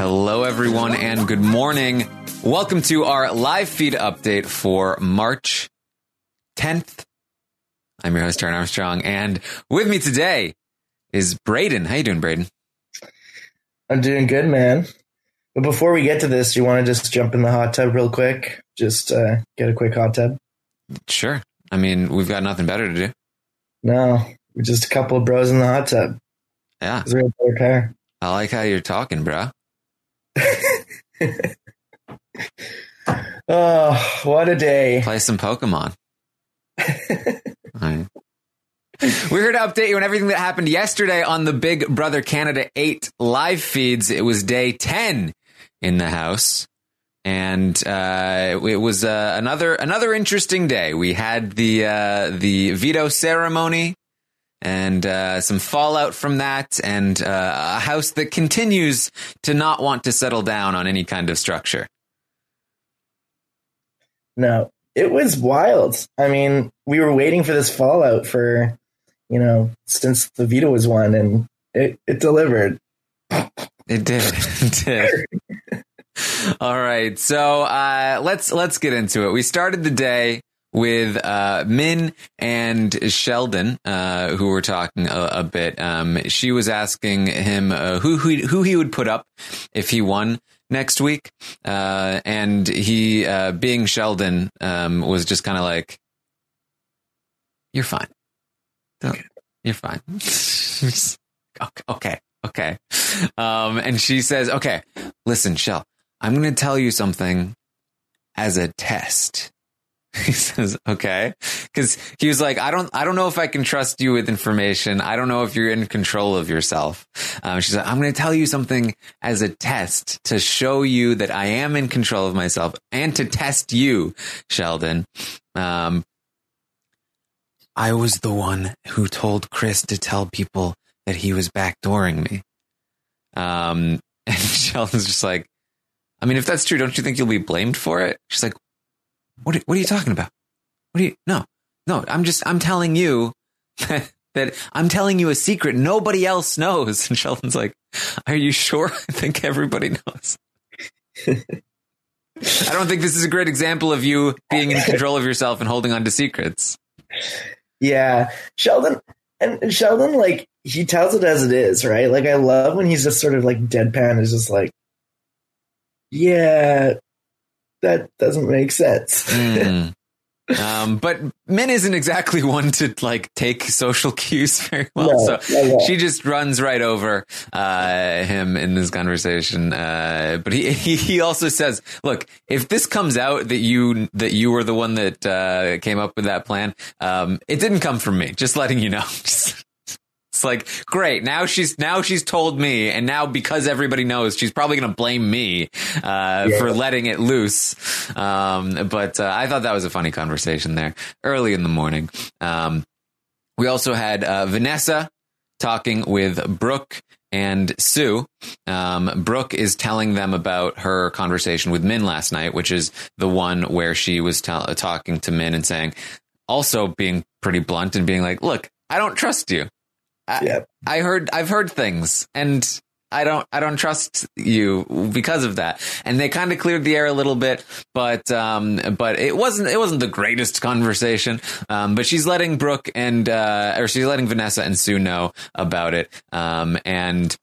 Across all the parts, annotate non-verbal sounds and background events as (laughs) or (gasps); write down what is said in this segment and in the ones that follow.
Hello, everyone, and good morning. Welcome to our live feed update for March 10th. I'm your host, Aaron Armstrong, and with me today is Braden. How you doing, Braden? I'm doing good, man. But before we get to this, you want to just jump in the hot tub real quick? Just uh, get a quick hot tub? Sure. I mean, we've got nothing better to do. No, we're just a couple of bros in the hot tub. Yeah. It's a real pair. I like how you're talking, bro. (laughs) oh, what a day. Play some Pokemon. We're here to update you on everything that happened yesterday on the Big Brother Canada 8 live feeds. It was day 10 in the house. And uh, it was uh, another another interesting day. We had the uh, the veto ceremony and uh, some fallout from that, and uh, a house that continues to not want to settle down on any kind of structure. No, it was wild. I mean, we were waiting for this fallout for, you know, since the veto was won, and it, it delivered. It did. (laughs) It did. (laughs) All right, so uh, let's let's get into it. We started the day with uh, Min and Sheldon, uh, who were talking a, a bit. Um, she was asking him uh, who, who who he would put up if he won next week, uh, and he, uh, being Sheldon, um, was just kind of like, "You're fine. Don't- You're fine." (laughs) okay, okay, okay. Um, and she says, "Okay, listen, Shell, I'm going to tell you something as a test." (laughs) He says, "Okay," because he was like, "I don't, I don't know if I can trust you with information. I don't know if you're in control of yourself." Um, she's like, "I'm going to tell you something as a test to show you that I am in control of myself and to test you, Sheldon." Um, I was the one who told Chris to tell people that he was backdooring me. Um, (laughs) and Sheldon's just like, I mean, if that's true, don't you think you'll be blamed for it? She's like, what are, what are you talking about? What are you, no, no, I'm just, I'm telling you that, (laughs) that I'm telling you a secret nobody else knows. And Sheldon's like, are you sure? (laughs) I think everybody knows. I don't think this is a great example of you being in control of yourself and holding on to secrets. Yeah, Sheldon and Sheldon, like he tells it as it is, right? Like I love when he's just sort of like deadpan, is just like, yeah, that doesn't make sense. Mm. (laughs) Um, but Min isn't exactly (laughs) one to like take social cues very well. No, so no, no. she just runs right over uh, him in this conversation. Uh, but he, he he also says, "Look, if this comes out that you that you were the one that uh, came up with that plan, um, it didn't come from me. Just letting you know." (laughs) It's like great. Now she's now she's told me, and now because everybody knows, she's probably going to blame me uh, Yeah. for letting it loose. Um, but uh, I thought that was a funny conversation there early in the morning. Um, we also had uh, Vanessa talking with Brooke and Sue. Um, Brooke is telling them about her conversation with Min last night, which is the one where she was tell- talking to Min and saying, also being pretty blunt and being like, "Look, I don't trust you. I, Yeah. I heard, I've heard things, and I don't, I don't trust you because of that." And they kind of cleared the air a little bit, but, um, but it wasn't, it wasn't the greatest conversation. Um, but she's letting Brooke and, uh, or she's letting Vanessa and Sue know about it. Um, and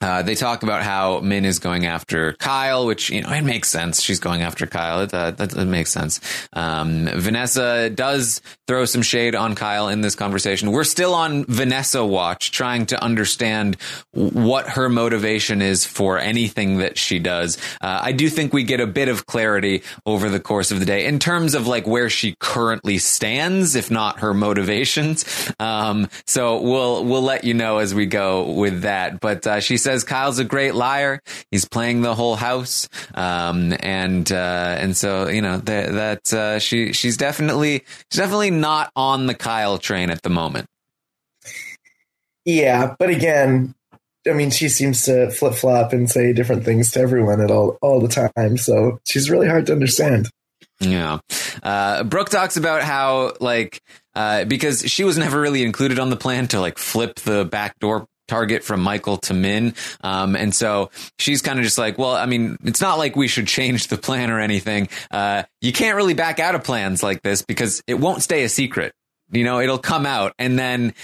Uh, they talk about how Min is going after Kyle, which you know it makes sense. She's going after Kyle. It, uh, that, that makes sense. Um, Vanessa does throw some shade on Kyle in this conversation. We're still on Vanessa watch, trying to understand what her motivation is for anything that she does. Uh, I do think we get a bit of clarity over the course of the day in terms of like where she currently stands, if not her motivations. Um, so we'll we'll let you know as we go with that. But uh, she says says Kyle's a great liar. He's playing the whole house, um, and uh, and so you know that, that uh, she she's definitely she's definitely not on the Kyle train at the moment. Yeah, but again, I mean, she seems to flip flop and say different things to everyone at all all the time. So she's really hard to understand. Yeah. Uh, Brooke talks about how, like, uh, because she was never really included on the plan to, like, flip the backdoor target from Michael to Min. Um, and so she's kind of just like, well, I mean, it's not like we should change the plan or anything. Uh, you can't really back out of plans like this because it won't stay a secret. You know, it'll come out and then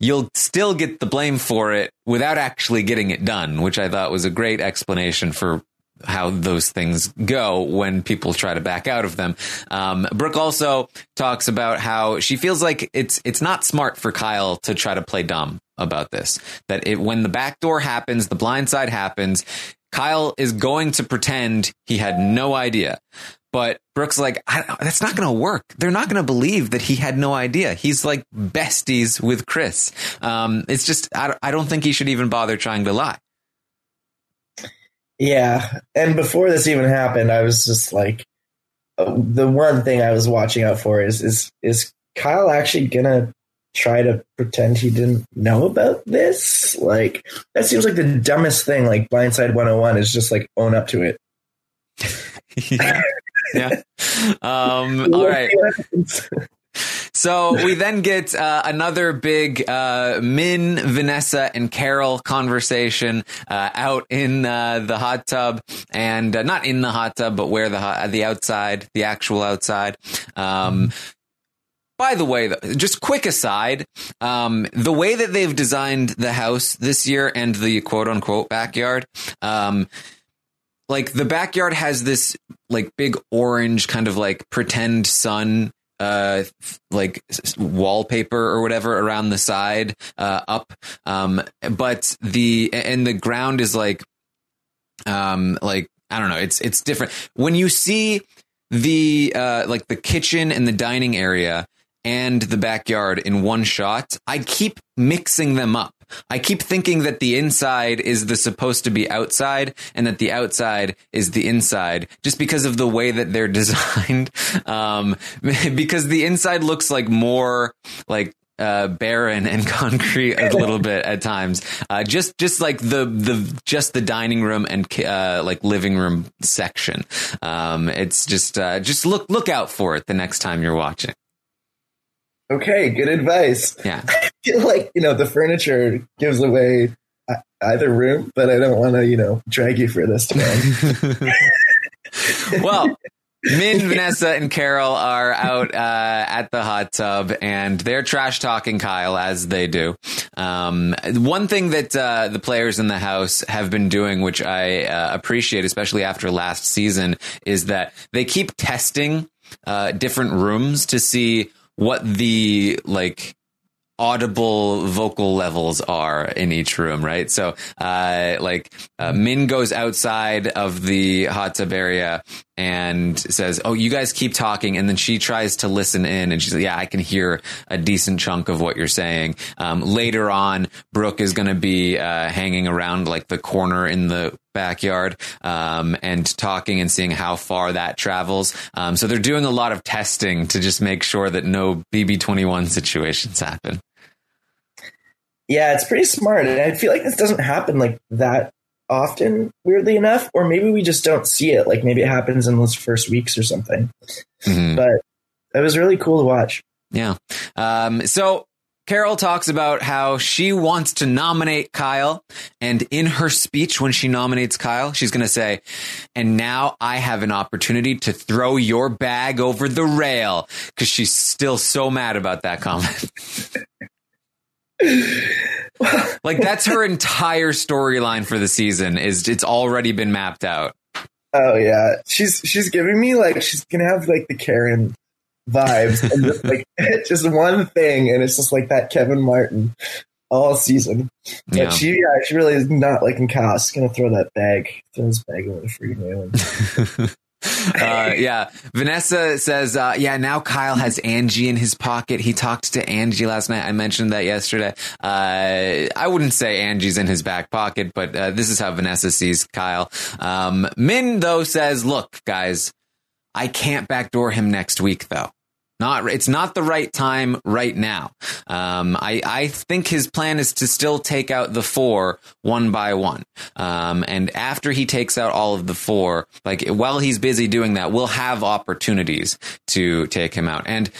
you'll still get the blame for it without actually getting it done, which I thought was a great explanation for how those things go when people try to back out of them. Um, Brooke also talks about how she feels like it's it's not smart for Kyle to try to play dumb about this. That it when the back door happens, the blind side happens, Kyle is going to pretend he had no idea. But Brooke's like, that's not going to work. They're not going to believe that he had no idea. He's like besties with Chris. Um, it's just, I, I don't think he should even bother trying to lie. Yeah. And before this even happened, I was just like, uh, the one thing I was watching out for is, is, is Kyle actually going to try to pretend he didn't know about this? Like, that seems like the dumbest thing. Like, Blindside 101 is just like own up to it. (laughs) yeah. yeah. (laughs) Um, all right. So we (laughs) then get uh, another big uh, Min, Vanessa, and Carol conversation uh, out in uh, the hot tub, and uh, not in the hot tub, but where the hot, the outside, the actual outside. Um, by the way, just quick aside, um, the way that they've designed the house this year and the quote unquote backyard, um, like the backyard has this like big orange kind of like pretend sun uh like wallpaper or whatever around the side uh up um but the and the ground is like um like i don't know it's it's different when you see the uh like the kitchen and the dining area and the backyard in one shot, I keep mixing them up. I keep thinking that the inside is the supposed to be outside and that the outside is the inside just because of the way that they're (laughs) designed. Um, (laughs) because the inside looks like more like uh, barren and (laughs) concrete a little bit at times. Uh, just just like the the just the dining room and uh, like living room section. Um, it's just uh, just look look out for it the next time you're watching. Okay, good advice. Yeah. Like, you know, the furniture gives away either room, but I don't want to, you know, drag you for this (laughs) well, Min, Vanessa, and Carol are out uh, at the hot tub, and they're trash talking Kyle as they do. Um, one thing that uh, the players in the house have been doing, which I uh, appreciate, especially after last season, is that they keep testing uh, different rooms to see what the like audible vocal levels are in each room, right? So, uh, like, uh, Min goes outside of the hot tub area and says, "Oh, you guys keep talking," and then she tries to listen in, and she's like, "Yeah, I can hear a decent chunk of what you're saying." Um, later on, Brooke is going to be uh, hanging around like the corner in the backyard um, and talking and seeing how far that travels. Um, so they're doing a lot of testing to just make sure that no BB21 situations happen. Yeah, it's pretty smart, and I feel like this doesn't happen like that often, weirdly enough, or maybe we just don't see it. Like maybe it happens in those first weeks or something. Mm-hmm. But it was really cool to watch. Yeah. Um, so Carol talks about how she wants to nominate Kyle. And in her speech, when she nominates Kyle, she's going to say, and now I have an opportunity to throw your bag over the rail because she's still so mad about that comment. (laughs) like that's her entire storyline for the season is it's already been mapped out. Oh yeah, she's she's giving me like she's gonna have like the Karen vibes and just like (laughs) just one thing, and it's just like that Kevin Martin all season. But yeah. she yeah, she really is not liking. She's gonna throw that bag, throw this bag over the freaking railing. (laughs) uh, yeah. Vanessa says, uh, yeah, now Kyle has Angie in his pocket. He talked to Angie last night. I mentioned that yesterday. Uh, I wouldn't say Angie's in his back pocket, but uh, this is how Vanessa sees Kyle. Um, Min, though, says, look, guys, I can't backdoor him next week, though. Not, it's not the right time right now. Um, I, I think his plan is to still take out the four one by one. Um, and after he takes out all of the four, like while he's busy doing that, we'll have opportunities to take him out. And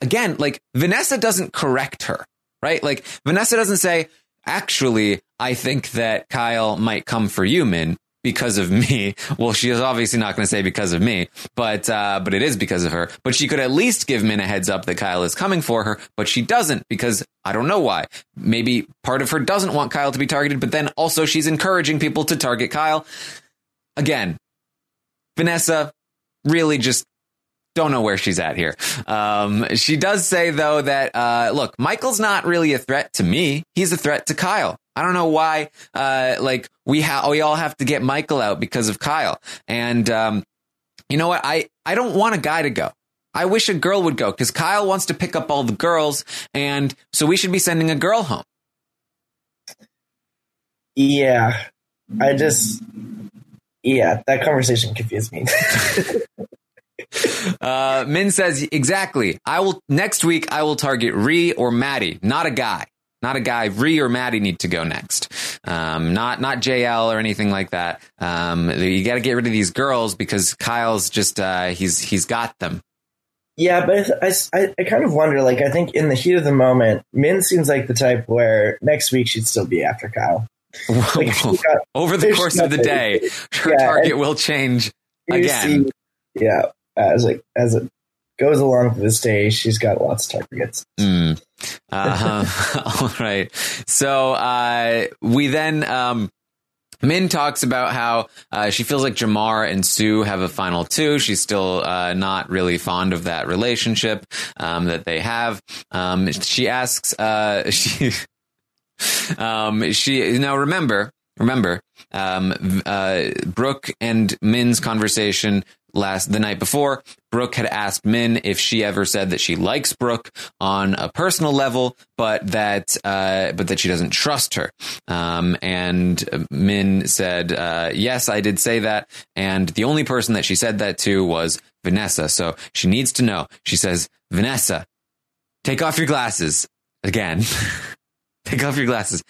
again, like Vanessa doesn't correct her, right? Like Vanessa doesn't say, actually, I think that Kyle might come for you, Min because of me. (laughs) Well, she is obviously not going to say because of me, but uh, but it is because of her. But she could at least give Min a heads up that Kyle is coming for her, but she doesn't because I don't know why. Maybe part of her doesn't want Kyle to be targeted, but then also she's encouraging people to target Kyle. Again, Vanessa really just don't know where she's at here. Um, she does say though that uh, look, Michael's not really a threat to me. He's a threat to Kyle. I don't know why. Uh, like we ha- we all have to get Michael out because of Kyle. And um, you know what? I I don't want a guy to go. I wish a girl would go because Kyle wants to pick up all the girls, and so we should be sending a girl home. Yeah, I just yeah, that conversation confused me. (laughs) uh, Min says exactly. I will next week. I will target Ree or Maddie, not a guy, not a guy. Ree or Maddie need to go next. Um, not not JL or anything like that. Um, you got to get rid of these girls because Kyle's just uh, he's he's got them. Yeah, but I, I, I kind of wonder. Like, I think in the heat of the moment, Min seems like the type where next week she'd still be after Kyle. (laughs) Like, got, Over the course of the day, (laughs) her yeah, target will change again. See, yeah, as it as it goes along with this day, she's got lots of targets. Mm. Uh-huh. (laughs) All right. So uh, we then. Um, Min talks about how uh, she feels like Jamar and Sue have a final two. She's still uh, not really fond of that relationship um, that they have. Um, she asks, uh, (laughs) she, um, she now remember, remember, um, uh, Brooke and Min's conversation last the night before, Brooke had asked Min if she ever said that she likes Brooke on a personal level, but that uh, but that she doesn't trust her. Um, and Min said, uh, "Yes, I did say that." And the only person that she said that to was Vanessa. So she needs to know. She says, "Vanessa, take off your glasses again. (laughs) take off your glasses."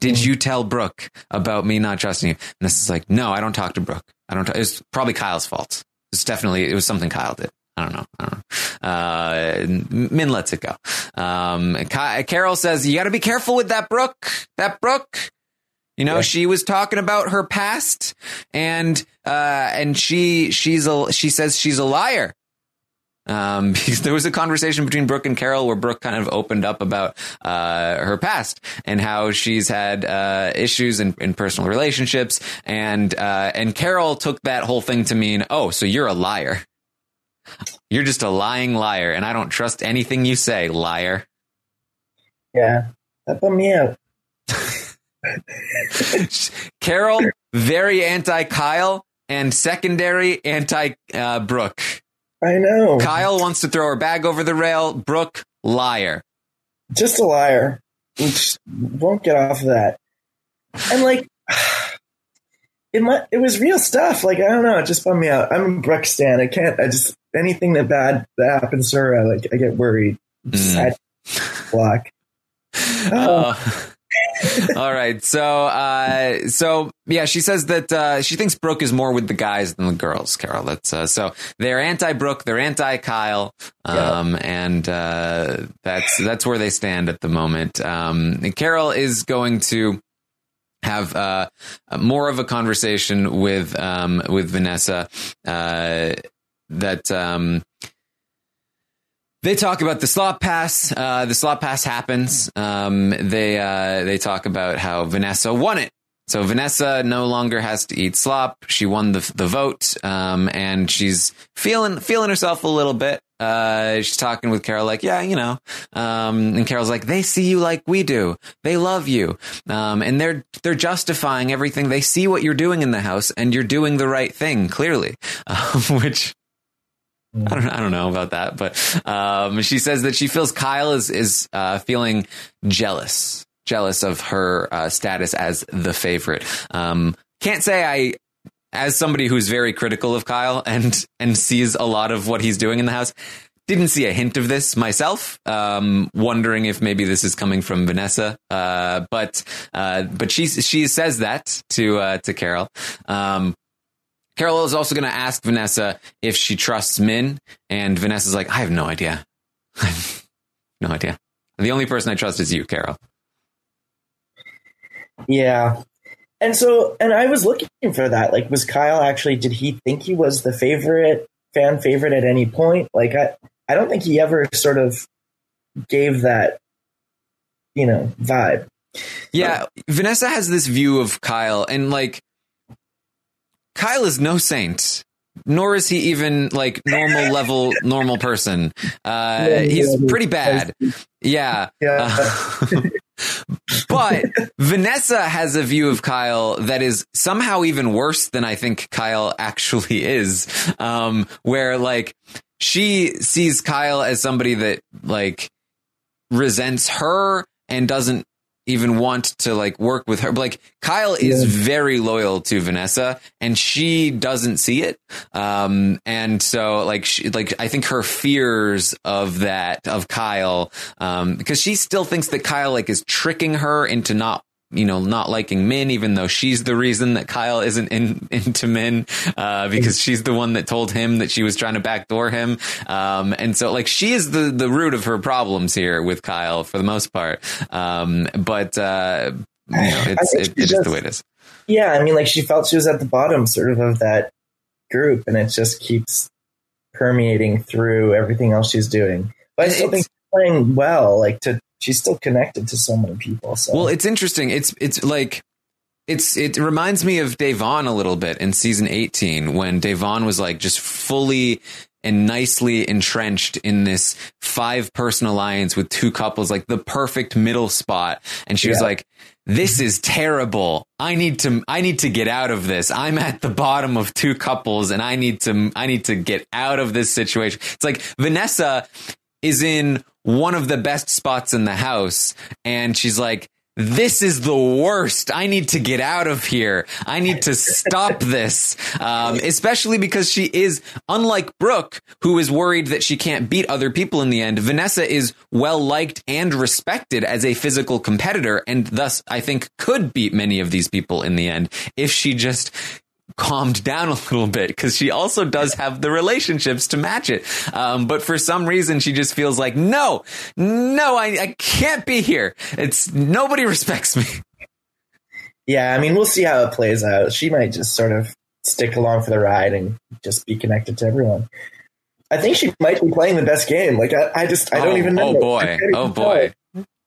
Did you tell Brooke about me not trusting you? And this is like, no, I don't talk to Brooke. I don't. T- it's probably Kyle's fault. It's definitely it was something Kyle did. I don't know. I don't know. Uh, Min lets it go. Um, Carol says you got to be careful with that Brooke. That Brooke. You know, yeah. she was talking about her past, and uh, and she she's a she says she's a liar. Um, (laughs) because there was a conversation between Brooke and Carol where Brooke kind of opened up about uh, her past and how she's had uh, issues in, in, personal relationships, and uh, and Carol took that whole thing to mean, oh, so you're a liar. You're just a lying liar, and I don't trust anything you say, liar. Yeah, that bummed me out. (laughs) Carol, very anti Kyle, and secondary anti uh, Brooke. I know. Kyle wants to throw her bag over the rail. Brooke, liar. Just a liar. Just won't get off of that. And like, (sighs) it might, it was real stuff. Like I don't know, it just bummed me out. I'm a Brooke stan. I can't. I just anything that bad that happens to her, I like I get worried. Mm. block. Oh. Uh, All right. So, uh, so yeah, she says that uh, she thinks Brooke is more with the guys than the girls. Carol. That's uh, so they're anti Brooke, they're anti Kyle, um, and uh, that's that's where they stand at the moment. Um, Carol is going to have uh, more of a conversation with um, with Vanessa uh, that um, they talk about the slop pass. Uh, the slop pass happens. Um, they uh, they talk about how Vanessa won it. So Vanessa no longer has to eat slop. She won the the vote, um, and she's feeling feeling herself a little bit. uh, she's talking with Carol, like, yeah, you know, um, and Carol's like, they see you like we do. They love you. Um, and they're, they're justifying everything. They see what you're doing in the house and you're doing the right thing, clearly, (laughs) um, which I don't, I don't know about that, but, um, she says that she feels Kyle is, is, uh, feeling jealous, jealous of her, uh, status as the favorite. Um, can't say I, as somebody who's very critical of Kyle and and sees a lot of what he's doing in the house, didn't see a hint of this myself. Um, wondering if maybe this is coming from Vanessa, uh, but uh, but she she says that to uh, to Carol. Um, Carol is also going to ask Vanessa if she trusts Min, and Vanessa's like, I have no idea. (laughs) no idea. The only person I trust is you, Carol. Yeah, and so, and I was looking for that. Like, was Kyle actually? Did he think he was the favorite fan favorite at any point? Like, I, I don't think he ever sort of gave that, you know, vibe. Yeah, Vanessa has this view of Kyle, and like, Kyle is no saint. Nor is he even like normal level normal person. Uh, yeah, he's yeah, pretty bad. Yeah. Yeah. Uh, (laughs) but Vanessa has a view of Kyle that is somehow even worse than I think Kyle actually is. Um, where like she sees Kyle as somebody that like resents her and doesn't even want to like work with her. Like Kyle is yeah. very loyal to Vanessa and she doesn't see it. Um, and so like, she, like, I think her fears of that, of Kyle, um, because she still thinks that Kyle like is tricking her into not you know, not liking Min, even though she's the reason that Kyle isn't in, (laughs) into Min, uh, because she's the one that told him that she was trying to backdoor him. Um, and so like she is the, the root of her problems here with Kyle for the most part. Um, but, uh, you know, (sighs) it's, it, it is the way it is. Yeah. I mean, like she felt she was at the bottom sort of of that group and it just keeps permeating through everything else she's doing. But I still it's, think she's playing well, like to she's still connected to so many people. So. Well, it's interesting. It's it's like it's it reminds me of Da'Vonne a little bit in season 18 when Da'Vonne was like just fully and nicely entrenched in this five person alliance with two couples, like the perfect middle spot. And she yeah. was like, this is terrible. I need to, I need to get out of this. I'm at the bottom of two couples and I need to, I need to get out of this situation. It's like Vanessa is in one of the best spots in the house. And she's like, this is the worst. I need to get out of here. I need to stop this. Um, especially because she is, unlike Brooke, who is worried that she can't beat other people in the end. Vanessa is well liked and respected as a physical competitor, and thus I think could beat many of these people in the end if she just calmed down a little bit because she also does have the relationships to match it. Um, but for some reason, she just feels like, no, no, I, I can't be here. It's nobody (laughs) respects me. Yeah, I mean, we'll see how it plays out. She might just sort of stick along for the ride and just be connected to everyone. I think she might be playing the best game. Like I, I just I don't oh, even know. Oh boy! Oh boy!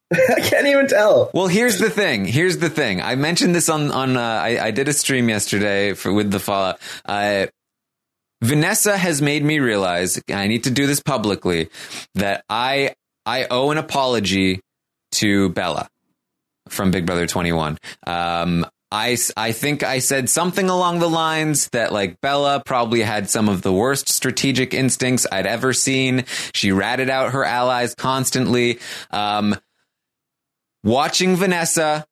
(laughs) I can't even tell. Well, here's the thing. Here's the thing. I mentioned this on on. Uh, I, I did a stream yesterday for with the Fallout. Uh, Vanessa has made me realize I need to do this publicly that I I owe an apology to Bella from Big Brother 21. Um, I, I think I said something along the lines that like Bella probably had some of the worst strategic instincts I'd ever seen. She ratted out her allies constantly. Um, watching Vanessa,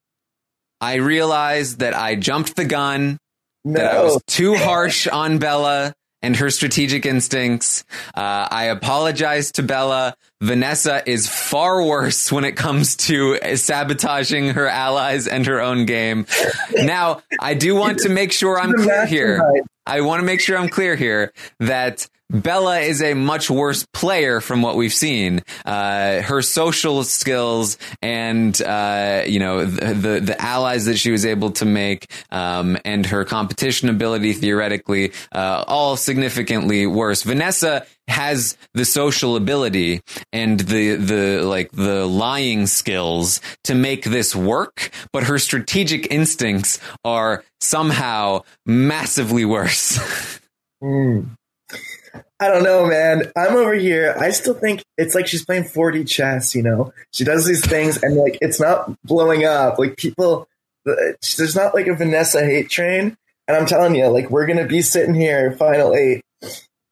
I realized that I jumped the gun, no. that I was too harsh on Bella and her strategic instincts. Uh, I apologize to Bella. Vanessa is far worse when it comes to sabotaging her allies and her own game. Now, I do want to make sure I'm clear here. I want to make sure I'm clear here that Bella is a much worse player from what we've seen. Uh, her social skills and uh, you know the, the, the allies that she was able to make, um, and her competition ability theoretically, uh, all significantly worse. Vanessa has the social ability and the the like the lying skills to make this work, but her strategic instincts are somehow massively worse. (laughs) mm. I don't know, man. I'm over here. I still think it's like she's playing 4D chess, you know? She does these things and like it's not blowing up. Like people, there's not like a Vanessa hate train. And I'm telling you, like we're going to be sitting here, final eight,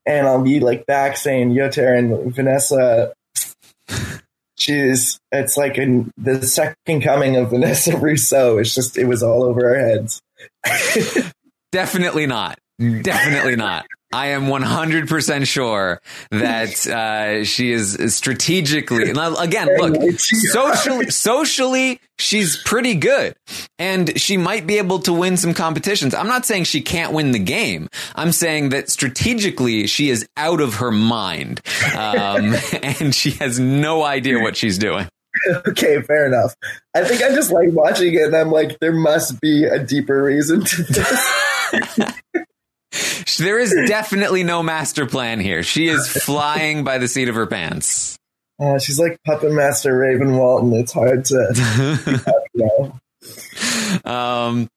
and I'll be like back saying Yoter and Vanessa. She's, it's like in the second coming of Vanessa (laughs) Rousseau. It's just, it was all over our heads. (laughs) Definitely not. Definitely not. I am 100% sure that (laughs) uh, she is strategically, again, look, socially, (laughs) socially, she's pretty good and she might be able to win some competitions. I'm not saying she can't win the game. I'm saying that strategically, she is out of her mind um, (laughs) and she has no idea what she's doing. Okay, fair enough. I think I just like watching it and I'm like, there must be a deeper reason to this. There is definitely no master plan here. She is flying by the seat of her pants. Uh, she's like puppet master Raven Walton. It's hard to know. (laughs) Um.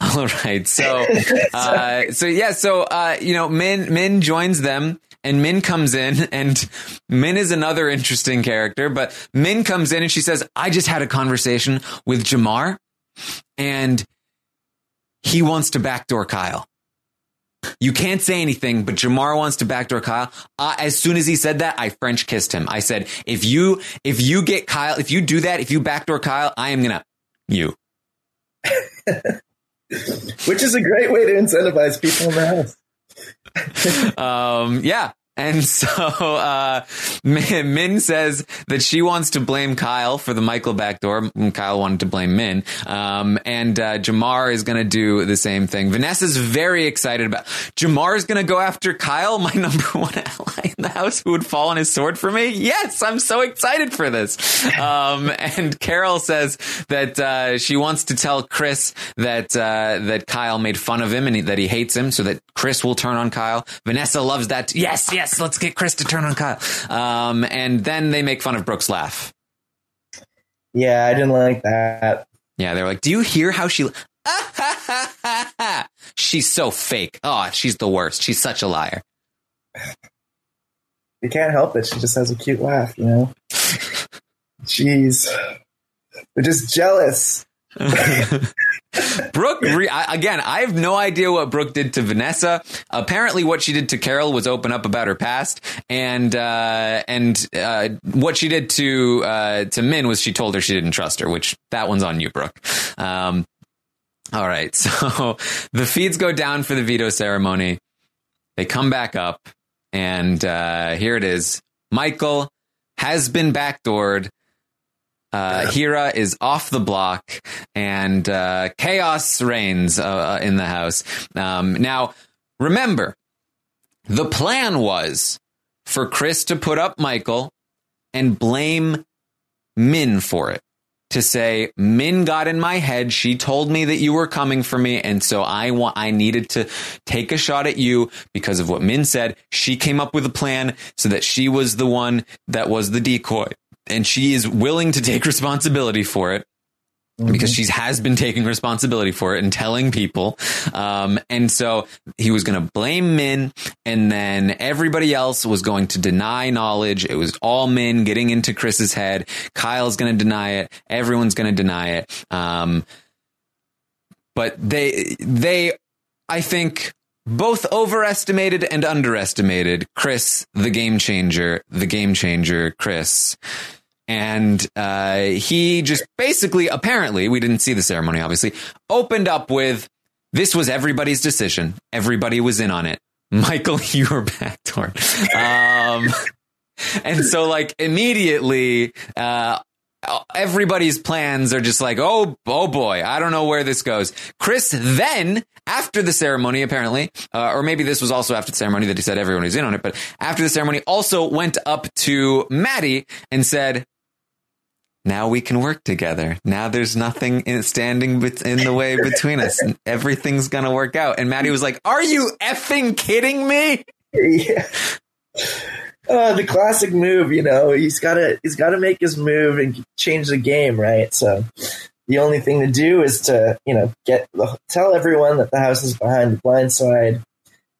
All right. So, (laughs) uh, so yeah. So, uh, you know, Min Min joins them, and Min comes in, and Min is another interesting character. But Min comes in, and she says, "I just had a conversation with Jamar, and he wants to backdoor Kyle." You can't say anything, but Jamar wants to backdoor Kyle. Uh, as soon as he said that, I French kissed him. I said, if you, if you get Kyle, if you do that, if you backdoor Kyle, I am gonna, you. (laughs) Which is a great way to incentivize people in the house. (laughs) um, yeah. And so uh, (laughs) Min says that she wants to blame Kyle for the Michael backdoor. Kyle wanted to blame Min. Um, and uh, Jamar is going to do the same thing. Vanessa's very excited about Jamar is going to go after Kyle, my (laughs) number one ally in the house who would fall on his sword for me. Yes, I'm so excited for this. Um, and Carol says that uh, she wants to tell Chris that uh, that Kyle made fun of him and that he hates him so that Chris will turn on Kyle. Vanessa loves that. Yes, yes yes, let's get Chris to turn on Kyle. Um, and then they make fun of Brooke's laugh. Yeah, I didn't like that. Yeah, they're like, do you hear how she? (laughs) she's so fake. Oh, she's the worst. She's such a liar. You can't help it. She just has a cute laugh, you know. (laughs) Jeez, they're just jealous. Brooke, re- I, again, I have no idea what Brooke did to Vanessa. Apparently, what she did to Carol was open up about her past, and uh, and uh, what she did to uh, to Min was she told her she didn't trust her, which that one's on you, Brooke. Um, all right, (laughs) so the feeds go down for the veto ceremony. They come back up, and uh, here it is. Michael has been backdoored uh, Hira is off the block, and uh, chaos reigns uh, uh, in the house. Um, now, remember, the plan was for Chris to put up Michael and blame Min for it. To say Min got in my head. She told me that you were coming for me, and so I want. I needed to take a shot at you because of what Min said. She came up with a plan so that she was the one that was the decoy and she is willing to take (laughs) responsibility for it. Mm-hmm. Because she has been taking responsibility for it and telling people. Um, and so he was going to blame Min, and then everybody else was going to deny knowledge. It was all Min getting into Chris's head. Kyle's going to deny it. Everyone's going to deny it. Um, but they, they, I think, both overestimated and underestimated Chris, the game changer, the game changer, Chris. And uh, he just basically, apparently, we didn't see the ceremony, obviously, opened up with this was everybody's decision. Everybody was in on it. (laughs) Michael, (laughs) you were backdoored. Um, (laughs) and so, like, immediately, uh, everybody's plans are just like, oh, oh boy, I don't know where this goes. Chris then, after the ceremony, apparently, uh, or maybe this was also after the ceremony that he said everyone was in on it, but after the ceremony, also went up to Maddie and said, now we can work together. Now there's nothing in, standing in the way between us. Everything's to work out. And Maddie was like, are you effing kidding me? (laughs) Yeah. Uh, the classic move, you know, he's got to he's got to make his move and change the game, right? So the only thing to do is to you know get tell everyone that the house is behind the blind side,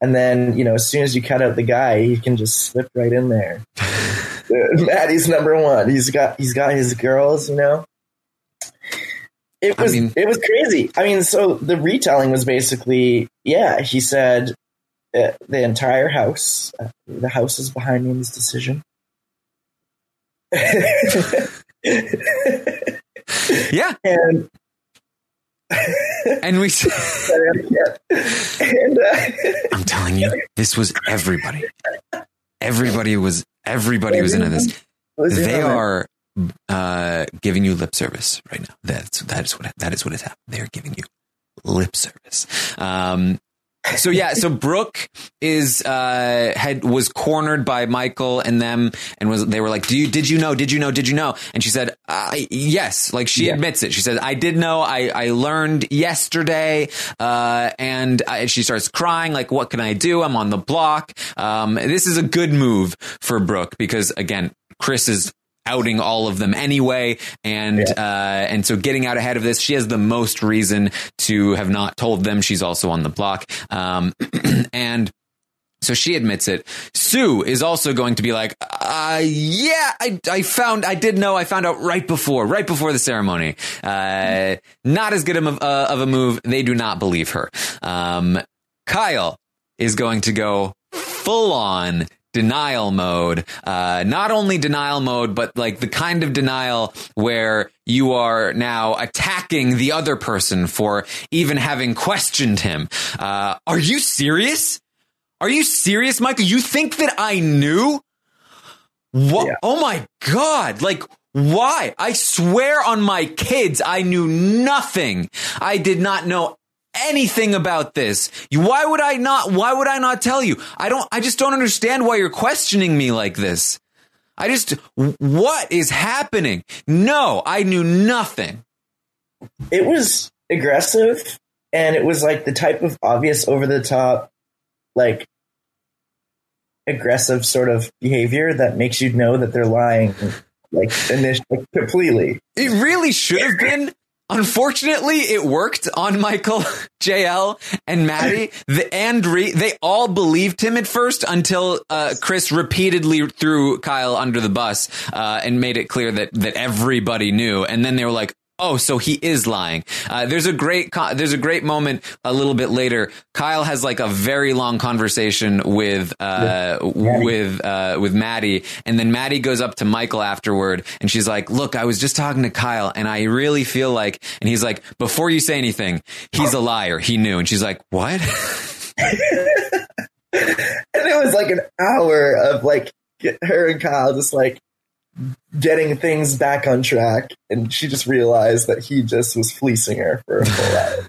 And then, you know, as soon as you cut out the guy, he can just slip right in there. (laughs) Maddie's number one. He's got he's got his girls, you know. It was I mean, it was crazy. I mean, so the retelling was basically, yeah, he said the entire house, uh, the house is behind me in this decision. (laughs) yeah. And and we (laughs) and, uh, I'm telling you, this was everybody. Everybody was everybody was into this. They are uh, giving you lip service right now. That's that is what that is what is happening. They are giving you lip service. Um, so yeah, so Brooke is uh had was cornered by Michael and them, and was they were like, "Do you did you know? Did you know? Did you know?" And she said, uh, "Yes." Like she yeah. admits it. She said, "I did know. I I learned yesterday." Uh, and I, she starts crying. Like, what can I do? I'm on the block. Um, this is a good move for Brooke because again, Chris is outing all of them anyway. And, yeah. uh, and so getting out ahead of this, she has the most reason to have not told them she's also on the block. Um, (clears throat) and, so she admits it. Sue is also going to be like, uh, yeah, I, I found, I did know, I found out right before, right before the ceremony. Uh, not as good of a, uh, of a move. They do not believe her. Um, Kyle is going to go full on denial mode. Uh, not only denial mode, but like the kind of denial where you are now attacking the other person for even having questioned him. Uh, are you serious? Are you serious, Michael? You think that I knew? What? Yeah. Oh my God. Like, why? I swear on my kids, I knew nothing. I did not know anything about this. Why would I not? Why would I not tell you? I don't, I just don't understand why you're questioning me like this. I just, what is happening? No, I knew nothing. It was aggressive and it was like the type of obvious over the top, like aggressive sort of behavior that makes you know that they're lying like initially completely. It really should have been Unfortunately, it worked on Michael, (laughs) JL, and Maddie. The, and Re, they all believed him at first until uh, Chris repeatedly threw Kyle under the bus uh, and made it clear that that everybody knew. And then they were like, Oh, so he is lying. Uh, there's a great there's a great moment a little bit later. Kyle has like a very long conversation with uh, with uh, with Maddie, and then Maddie goes up to Michael afterward, and she's like, "Look, I was just talking to Kyle, and I really feel like," and he's like, "Before you say anything, he's a liar. He knew." And she's like, "What?" (laughs) and it was like an hour of like her and Kyle just like getting things back on track, and she just realized that he just was fleecing her for a full hour.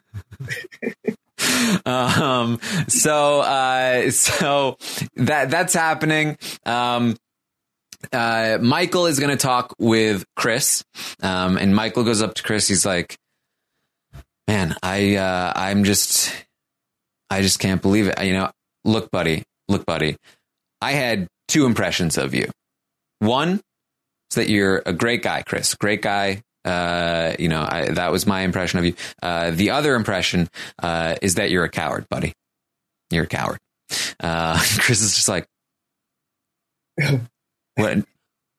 (laughs) um, so, uh, so that that's happening. Um, uh, Michael is going to talk with Chris, um, and Michael goes up to Chris. He's like, "Man, I, uh, I'm just, I just can't believe it. You know, look, buddy, look, buddy, I had two impressions of you. One, that you're a great guy, Chris. Great guy. Uh, you know, I, that was my impression of you. Uh, the other impression uh, is that you're a coward, buddy. You're a coward. Uh, (laughs) Chris is just like, (laughs) what?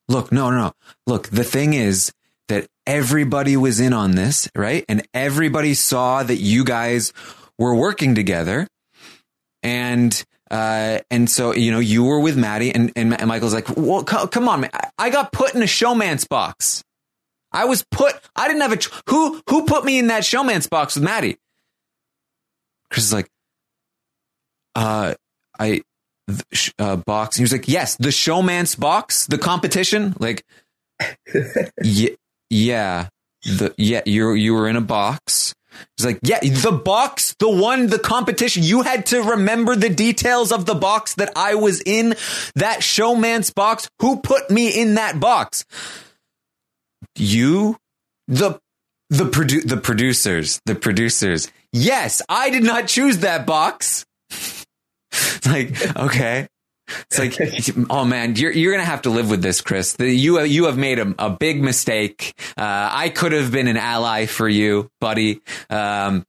Look, no, no, no. Look, the thing is that everybody was in on this, right? And everybody saw that you guys were working together. And uh, and so, you know, you were with Maddie and, and Michael's like, well, come on, man. I got put in a showmance box. I was put, I didn't have a, who, who put me in that showmance box with Maddie? Chris is like, uh, I, uh, box. he was like, yes, the showmance box, the competition. Like, (laughs) yeah, yeah, the, yeah, you you were in a box He's like, yeah, the box, the one, the competition. You had to remember the details of the box that I was in, that showmance box. Who put me in that box? You, the, the produ- the producers, the producers. Yes, I did not choose that box. (laughs) like, okay. It's like, oh man, you're you're gonna have to live with this, Chris. The, you you have made a, a big mistake. Uh, I could have been an ally for you, buddy. Um,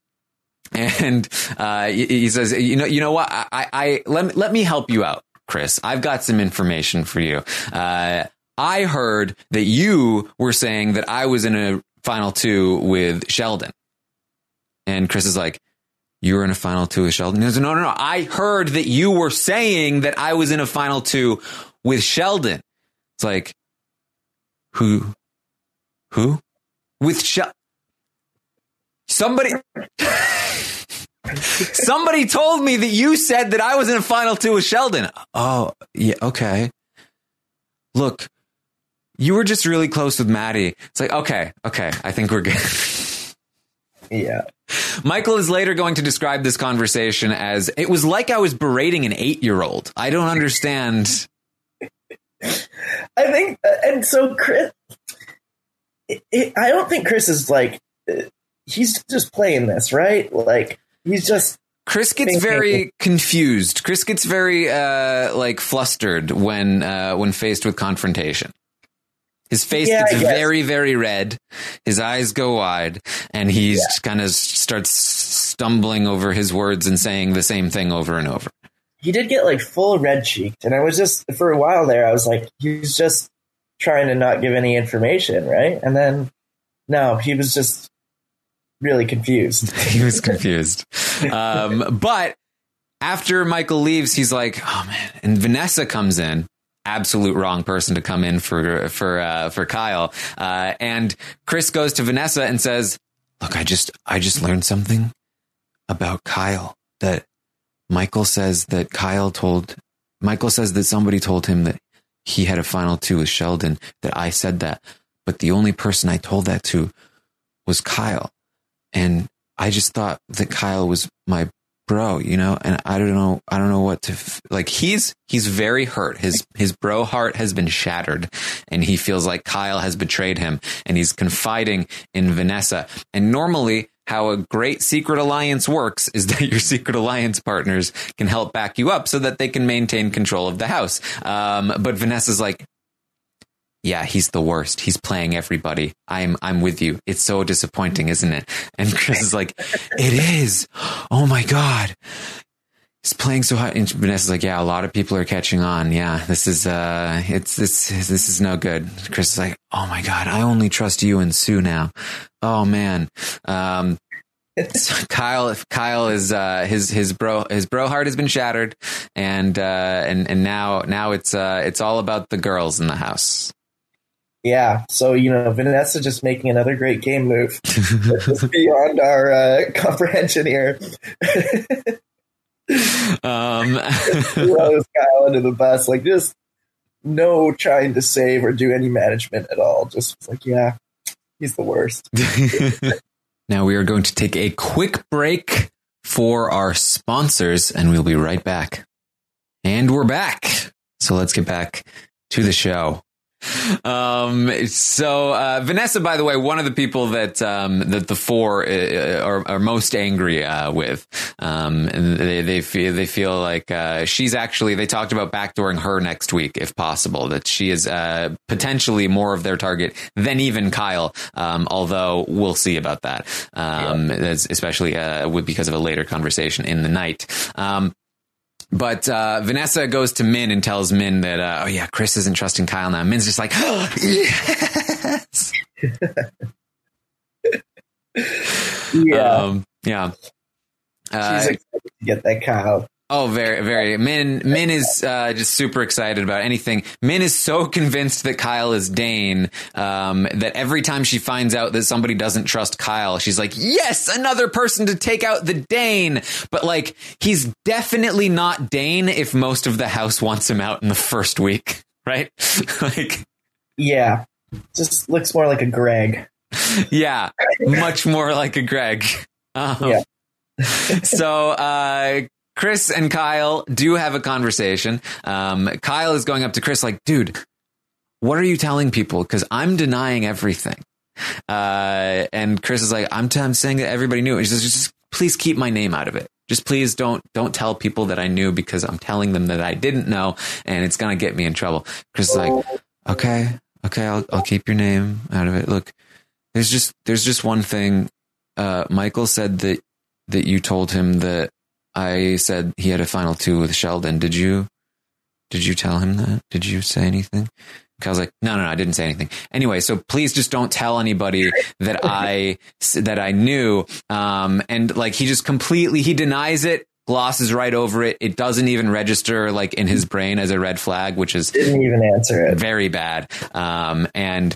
and uh, he, says, "You know, you know what? I, I, I let let me help you out, Chris. I've got some information for you. Uh, I heard that you were saying that I was in a final two with Sheldon." And Chris is like, "You were in a final two with Sheldon?" He goes, "No, no, no. I heard that you were saying that I was in a final two with Sheldon." It's like, who, who, with Sheldon? Somebody. (laughs) Somebody told me that you said that I was in a final two with Sheldon. Oh, yeah, okay. Look, you were just really close with Maddie. It's like, okay, okay, I think we're good. (laughs) Yeah. Michael is later going to describe this conversation as it was like I was berating an eight year old. I don't understand. I think, uh, and so Chris, it, it, I don't think Chris is like, uh, he's just playing this, right? Like, he's just, Chris gets very confused. Chris gets very uh, like flustered when uh, when faced with confrontation. His face Yeah, gets very very red. His eyes go wide, and he Yeah. kind of starts stumbling over his words and saying the same thing over and over. he did get like full red cheeked. And I was just, for a while there, I was like, he's just trying to not give any information, right? And then, no, he was just really confused. (laughs) he was confused. Um, but after Michael leaves, he's like, "Oh man!" And Vanessa comes in. Absolute wrong person to come in for for uh, for Kyle. Uh, and Chris goes to Vanessa and says, "Look, I just I just learned something about Kyle that Michael says that Kyle told Michael says that somebody told him that he had a final two with Sheldon. That I said that, but the only person I told that to was Kyle." and I just thought that Kyle was my bro, you know, and I don't know, I don't know what to f- like. He's he's very hurt. His his bro heart has been shattered, and he feels like Kyle has betrayed him, and he's confiding in Vanessa. And normally, how a great secret alliance works is (laughs) that your secret alliance partners can help back you up so that they can maintain control of the house. Um, but Vanessa's like, yeah, he's the worst. He's playing everybody. I'm I'm with you. It's so disappointing, isn't it? And Chris is like, it is. Oh my god. He's playing so hot. And Vanessa's like, yeah, a lot of people are catching on. Yeah, this is uh, it's this this is no good. Chris is like, oh my god, I only trust you and Sue now. Oh man. Um, so Kyle, Kyle is uh, his his bro his bro heart has been shattered, and uh, and and now now it's uh, it's all about the girls in the house. Yeah. So, you know, Vanessa just making another great game move. (laughs) Beyond our uh, comprehension here. Um, (laughs) Throws Kyle under the bus. Like, just no trying to save or do any management at all. Just like, yeah, he's the worst. (laughs) now we are going to take a quick break for our sponsors, and we'll be right back. And we're back. So let's get back to the show. Um, so, uh, Vanessa, by the way, one of the people that, um, that the four uh, are, are most angry, uh, with, um, and they, they feel, they feel like, uh, she's actually, they talked about backdooring her next week, if possible, that she is, uh, potentially more of their target than even Kyle. Um, although we'll see about that. Um, that's especially, uh, with, because of a later conversation in the night. But uh, Vanessa goes to Min and tells Min that, uh, oh yeah, Chris isn't trusting Kyle now. Min's just like, oh, (gasps) yes. (laughs) Yeah. Um, yeah. Uh, She's excited to get that Kyle. Oh, very, very. Min, Min is uh, just super excited about anything. Min is so convinced that Kyle is Dane um, that every time she finds out that somebody doesn't trust Kyle, she's like, yes, another person to take out the Dane. But like, he's definitely not Dane if most of the house wants him out in the first week, (laughs) right? (laughs) like, Yeah. Just looks more like a Greg. yeah, much more like a Greg. Um, Yeah. (laughs) so uh, Chris and Kyle do have a conversation. Um, Kyle is going up to Chris like, dude, what are you telling people? Because I'm denying everything. Uh, and Chris is like, I'm, t- I'm saying that everybody knew. He says, just please keep my name out of it. Just please don't don't tell people that I knew because I'm telling them that I didn't know, and it's gonna get me in trouble. Chris is like, okay, okay, I'll I'll keep your name out of it. Look, there's just there's just one thing. Uh, Michael said that that you told him that I said he had a final two with Sheldon. Did you? Did you tell him that? Did you say anything? I was like, no, no, no, I didn't say anything. Anyway, so please just don't tell anybody that (laughs) I that I knew. Um, and like he just completely he denies it, glosses right over it. It doesn't even register like in his brain as a red flag, which is Didn't even answer it. very bad. Um, and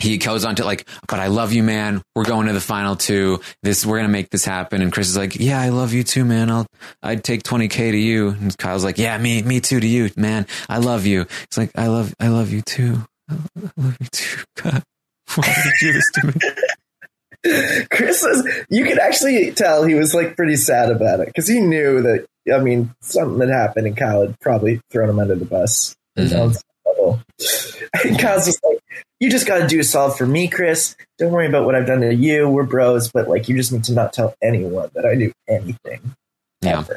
he goes on to like, but I love you, man. We're going to the final two. This, we're going to make this happen. And Chris is like, yeah, I love you too, man. I'll, I'd take 20k to you. And Kyle's like, yeah, me, me too to you, man. I love you. It's like, I love, I love you too. I love you too. God, (laughs) why did you do this to me? (laughs) Chris was, you could actually tell he was like pretty sad about it because he knew that, I mean, something had happened and Kyle had probably thrown him under the bus. Mhm. (laughs) And Kyle's just like, you just got to do a solve for me, Chris. Don't worry about what I've done to you. We're bros, but like, you just need to not tell anyone that I do anything. Yeah. ever.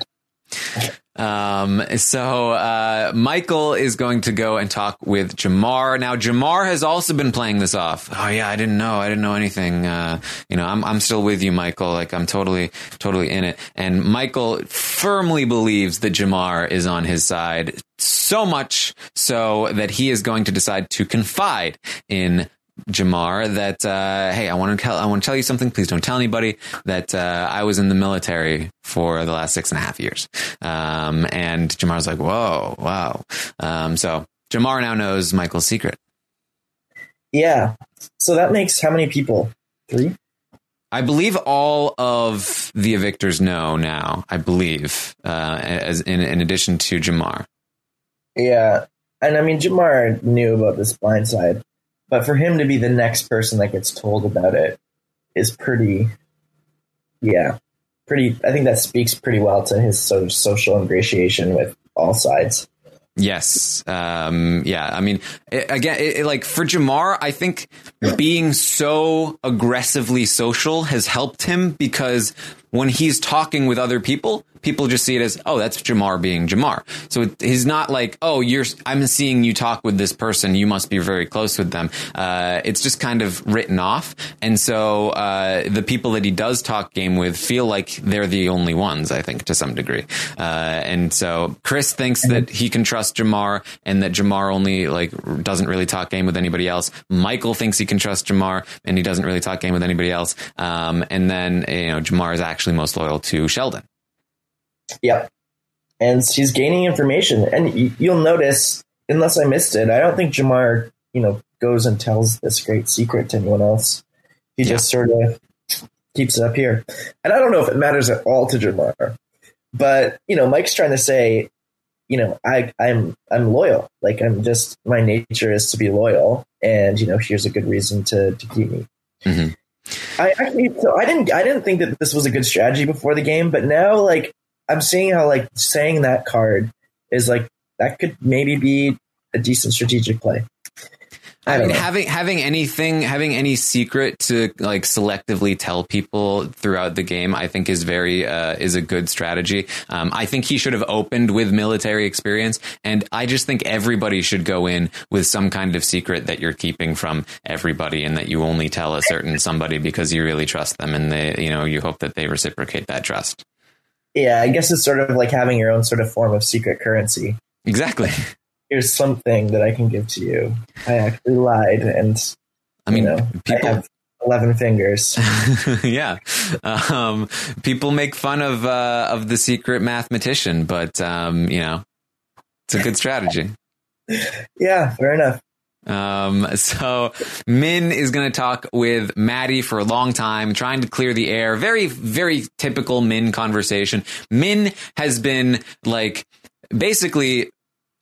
Um, so, uh, Michael is going to go and talk with Jamar. Now, Jamar has also been playing this off. Oh yeah, I didn't know. I didn't know anything. Uh, you know, I'm, I'm still with you, Michael. Like I'm totally, totally in it. And Michael firmly believes that Jamar is on his side so much so that he is going to decide to confide in Jamar that uh, hey, I want to tell I want to tell you something. Please don't tell anybody that uh, I was in the military for the last six and a half years. Um, and Jamar's like, whoa, wow. Um, so Jamar now knows Michael's secret. Yeah. So that makes how many people? Three? I believe all of the evictors know now. I believe, uh, as in, in addition to Jamar. Yeah. And I mean, Jamar knew about this blind side, but for him to be the next person that gets told about it is pretty, yeah, pretty. I think that speaks pretty well to his sort of social ingratiation with all sides. Yes. Um, yeah. I mean, it, again, it, it, like for Jamar, I think being so aggressively social has helped him because when he's talking with other people, people just see it as, oh, that's Jamar being Jamar. So he's not like, oh, you're, I'm seeing you talk with this person. You must be very close with them. Uh, it's just kind of written off. And so, uh, the people that he does talk game with feel like they're the only ones, I think, to some degree. Uh, and so Chris thinks that he can trust Jamar and that Jamar only like doesn't really talk game with anybody else. Michael thinks he can trust Jamar and he doesn't really talk game with anybody else. Um, and then, you know, Jamar is actually most loyal to Sheldon. Yep. And she's gaining information. And you'll notice, unless I missed it, I don't think Jamar, you know, goes and tells this great secret to anyone else. He Yeah. just sort of keeps it up here. And I don't know if it matters at all to Jamar. But, you know, Mike's trying to say, you know, I, I'm I'm loyal. Like I'm just my nature is to be loyal. And, you know, here's a good reason to, to keep me. Mhm. I actually so I didn't I didn't think that this was a good strategy before the game, but now like I'm seeing how like saying that card is like that could maybe be a decent strategic play. I I mean, know. having having anything, having any secret to like selectively tell people throughout the game, I think is very uh, is a good strategy. Um, I think he should have opened with military experience, and I just think everybody should go in with some kind of secret that you're keeping from everybody, and that you only tell a certain somebody because you really trust them, and they, you know, you hope that they reciprocate that trust. Yeah, I guess it's sort of like having your own sort of form of secret currency. Exactly. Here's something that I can give to you. I actually lied, and I mean, you know, people. I have eleven fingers. (laughs) yeah, um, people make fun of uh, of the secret mathematician, but um, you know, it's a good strategy. (laughs) yeah, fair enough. Um, (laughs) so Min is going to talk with Maddie for a long time, trying to clear the air. Very, very typical Min conversation. Min has been like basically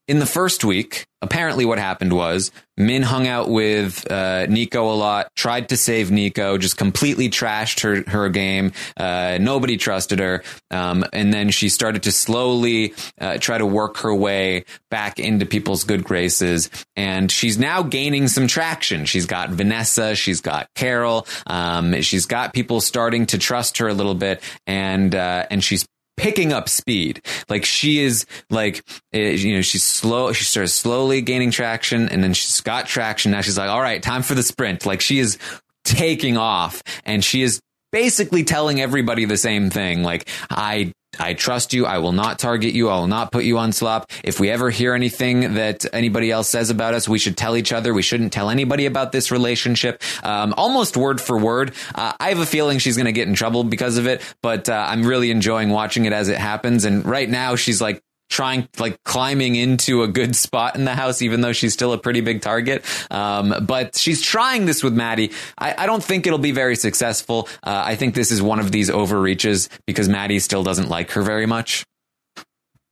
in the first week, apparently what happened was Min hung out with uh, Nico a lot, tried to save Nico, just completely trashed her her game. Uh, nobody trusted her, um, and then she started to slowly uh, try to work her way back into people's good graces. And she's now gaining some traction. She's got Vanessa, she's got Carol, um, she's got people starting to trust her a little bit, and uh, and she's picking up speed. Like she is like, eh, you know, she's slow. She starts slowly gaining traction and then she's got traction. Now she's like, all right, time for the sprint. Like she is taking off and she is basically telling everybody the same thing. Like, I I trust you. I will not target you. I will not put you on slop. If we ever hear anything that anybody else says about us, we should tell each other. We shouldn't tell anybody about this relationship. Um, almost word for word. Uh, I have a feeling she's going to get in trouble because of it, but uh, I'm really enjoying watching it as it happens. And right now, she's like trying like climbing into a good spot in the house, even though she's still a pretty big target. Um, but she's trying this with Maddie. I, I don't think it'll be very successful. Uh, I think this is one of these overreaches because Maddie still doesn't like her very much.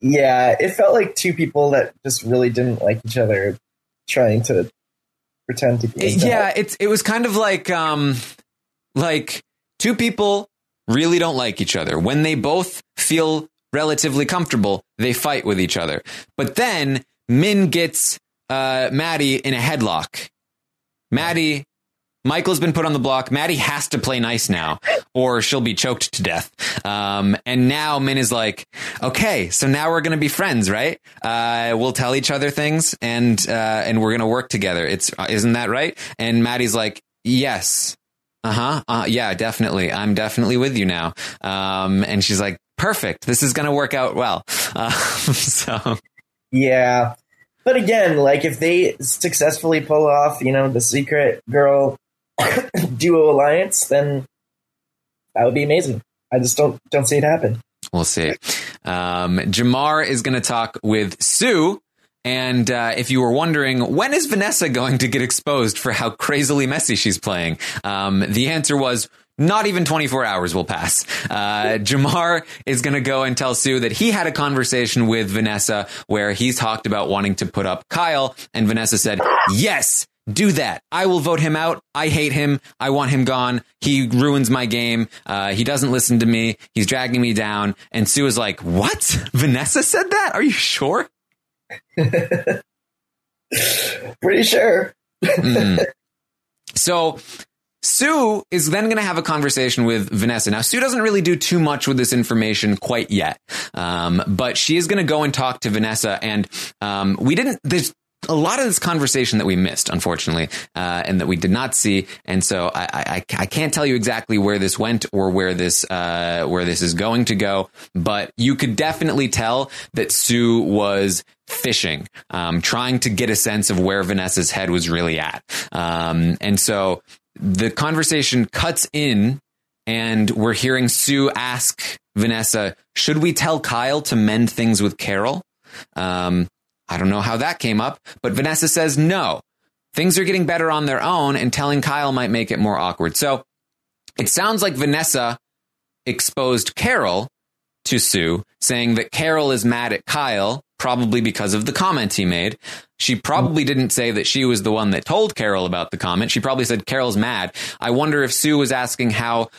Yeah, it felt like two people that just really didn't like each other trying to pretend to be. Yeah, it's it was kind of like um like two people really don't like each other. When they both feel relatively comfortable, they fight with each other. But then Min gets uh, Maddie in a headlock. Maddie, Michael's been put on the block. Maddie has to play nice now, or she'll be choked to death. Um, and now Min is like, okay, so now we're gonna be friends, right? Uh, we'll tell each other things, and uh, and we're gonna work together. It's isn't that right? And Maddie's like, yes. Uh-huh. Uh, yeah, definitely. I'm definitely with you now. Um, and she's like, perfect. This is going to work out well. Uh, (laughs) so yeah, but again, like if they successfully pull off, you know, the secret girl (coughs) duo alliance, then that would be amazing. I just don't don't see it happen. We'll see. Um, Jamar is going to talk with Sue. And uh, if you were wondering, when is Vanessa going to get exposed for how crazily messy she's playing? Um, the answer was not even 24 hours will pass. Uh, Jamar is going to go and tell Sue that he had a conversation with Vanessa where he's talked about wanting to put up Kyle. And Vanessa said, yes, do that. I will vote him out. I hate him. I want him gone. He ruins my game. Uh, he doesn't listen to me. He's dragging me down. And Sue is like, what? (laughs) Vanessa said that? Are you sure? (laughs) Pretty sure. mm. (laughs) So Sue is then going to have a conversation with Vanessa. Now, Sue doesn't really do too much with this information quite yet, um, but she is going to go and talk to Vanessa. And um, we didn't. There's a lot of this conversation that we missed, unfortunately, uh, and that we did not see. And so I, I, I, can't tell you exactly where this went or where this uh, where this is going to go. But you could definitely tell that Sue was fishing, um, trying to get a sense of where Vanessa's head was really at. Um, and so the conversation cuts in and we're hearing Sue ask Vanessa, should we tell Kyle to mend things with Carol? Um, I don't know how that came up, but Vanessa says no. Things are getting better on their own and telling Kyle might make it more awkward. So it sounds like Vanessa exposed Carol to Sue, saying that Carol is mad at Kyle probably because of the comment he made. She probably didn't say that she was the one that told Carol about the comment. She probably said Carol's mad. I wonder if Sue was asking how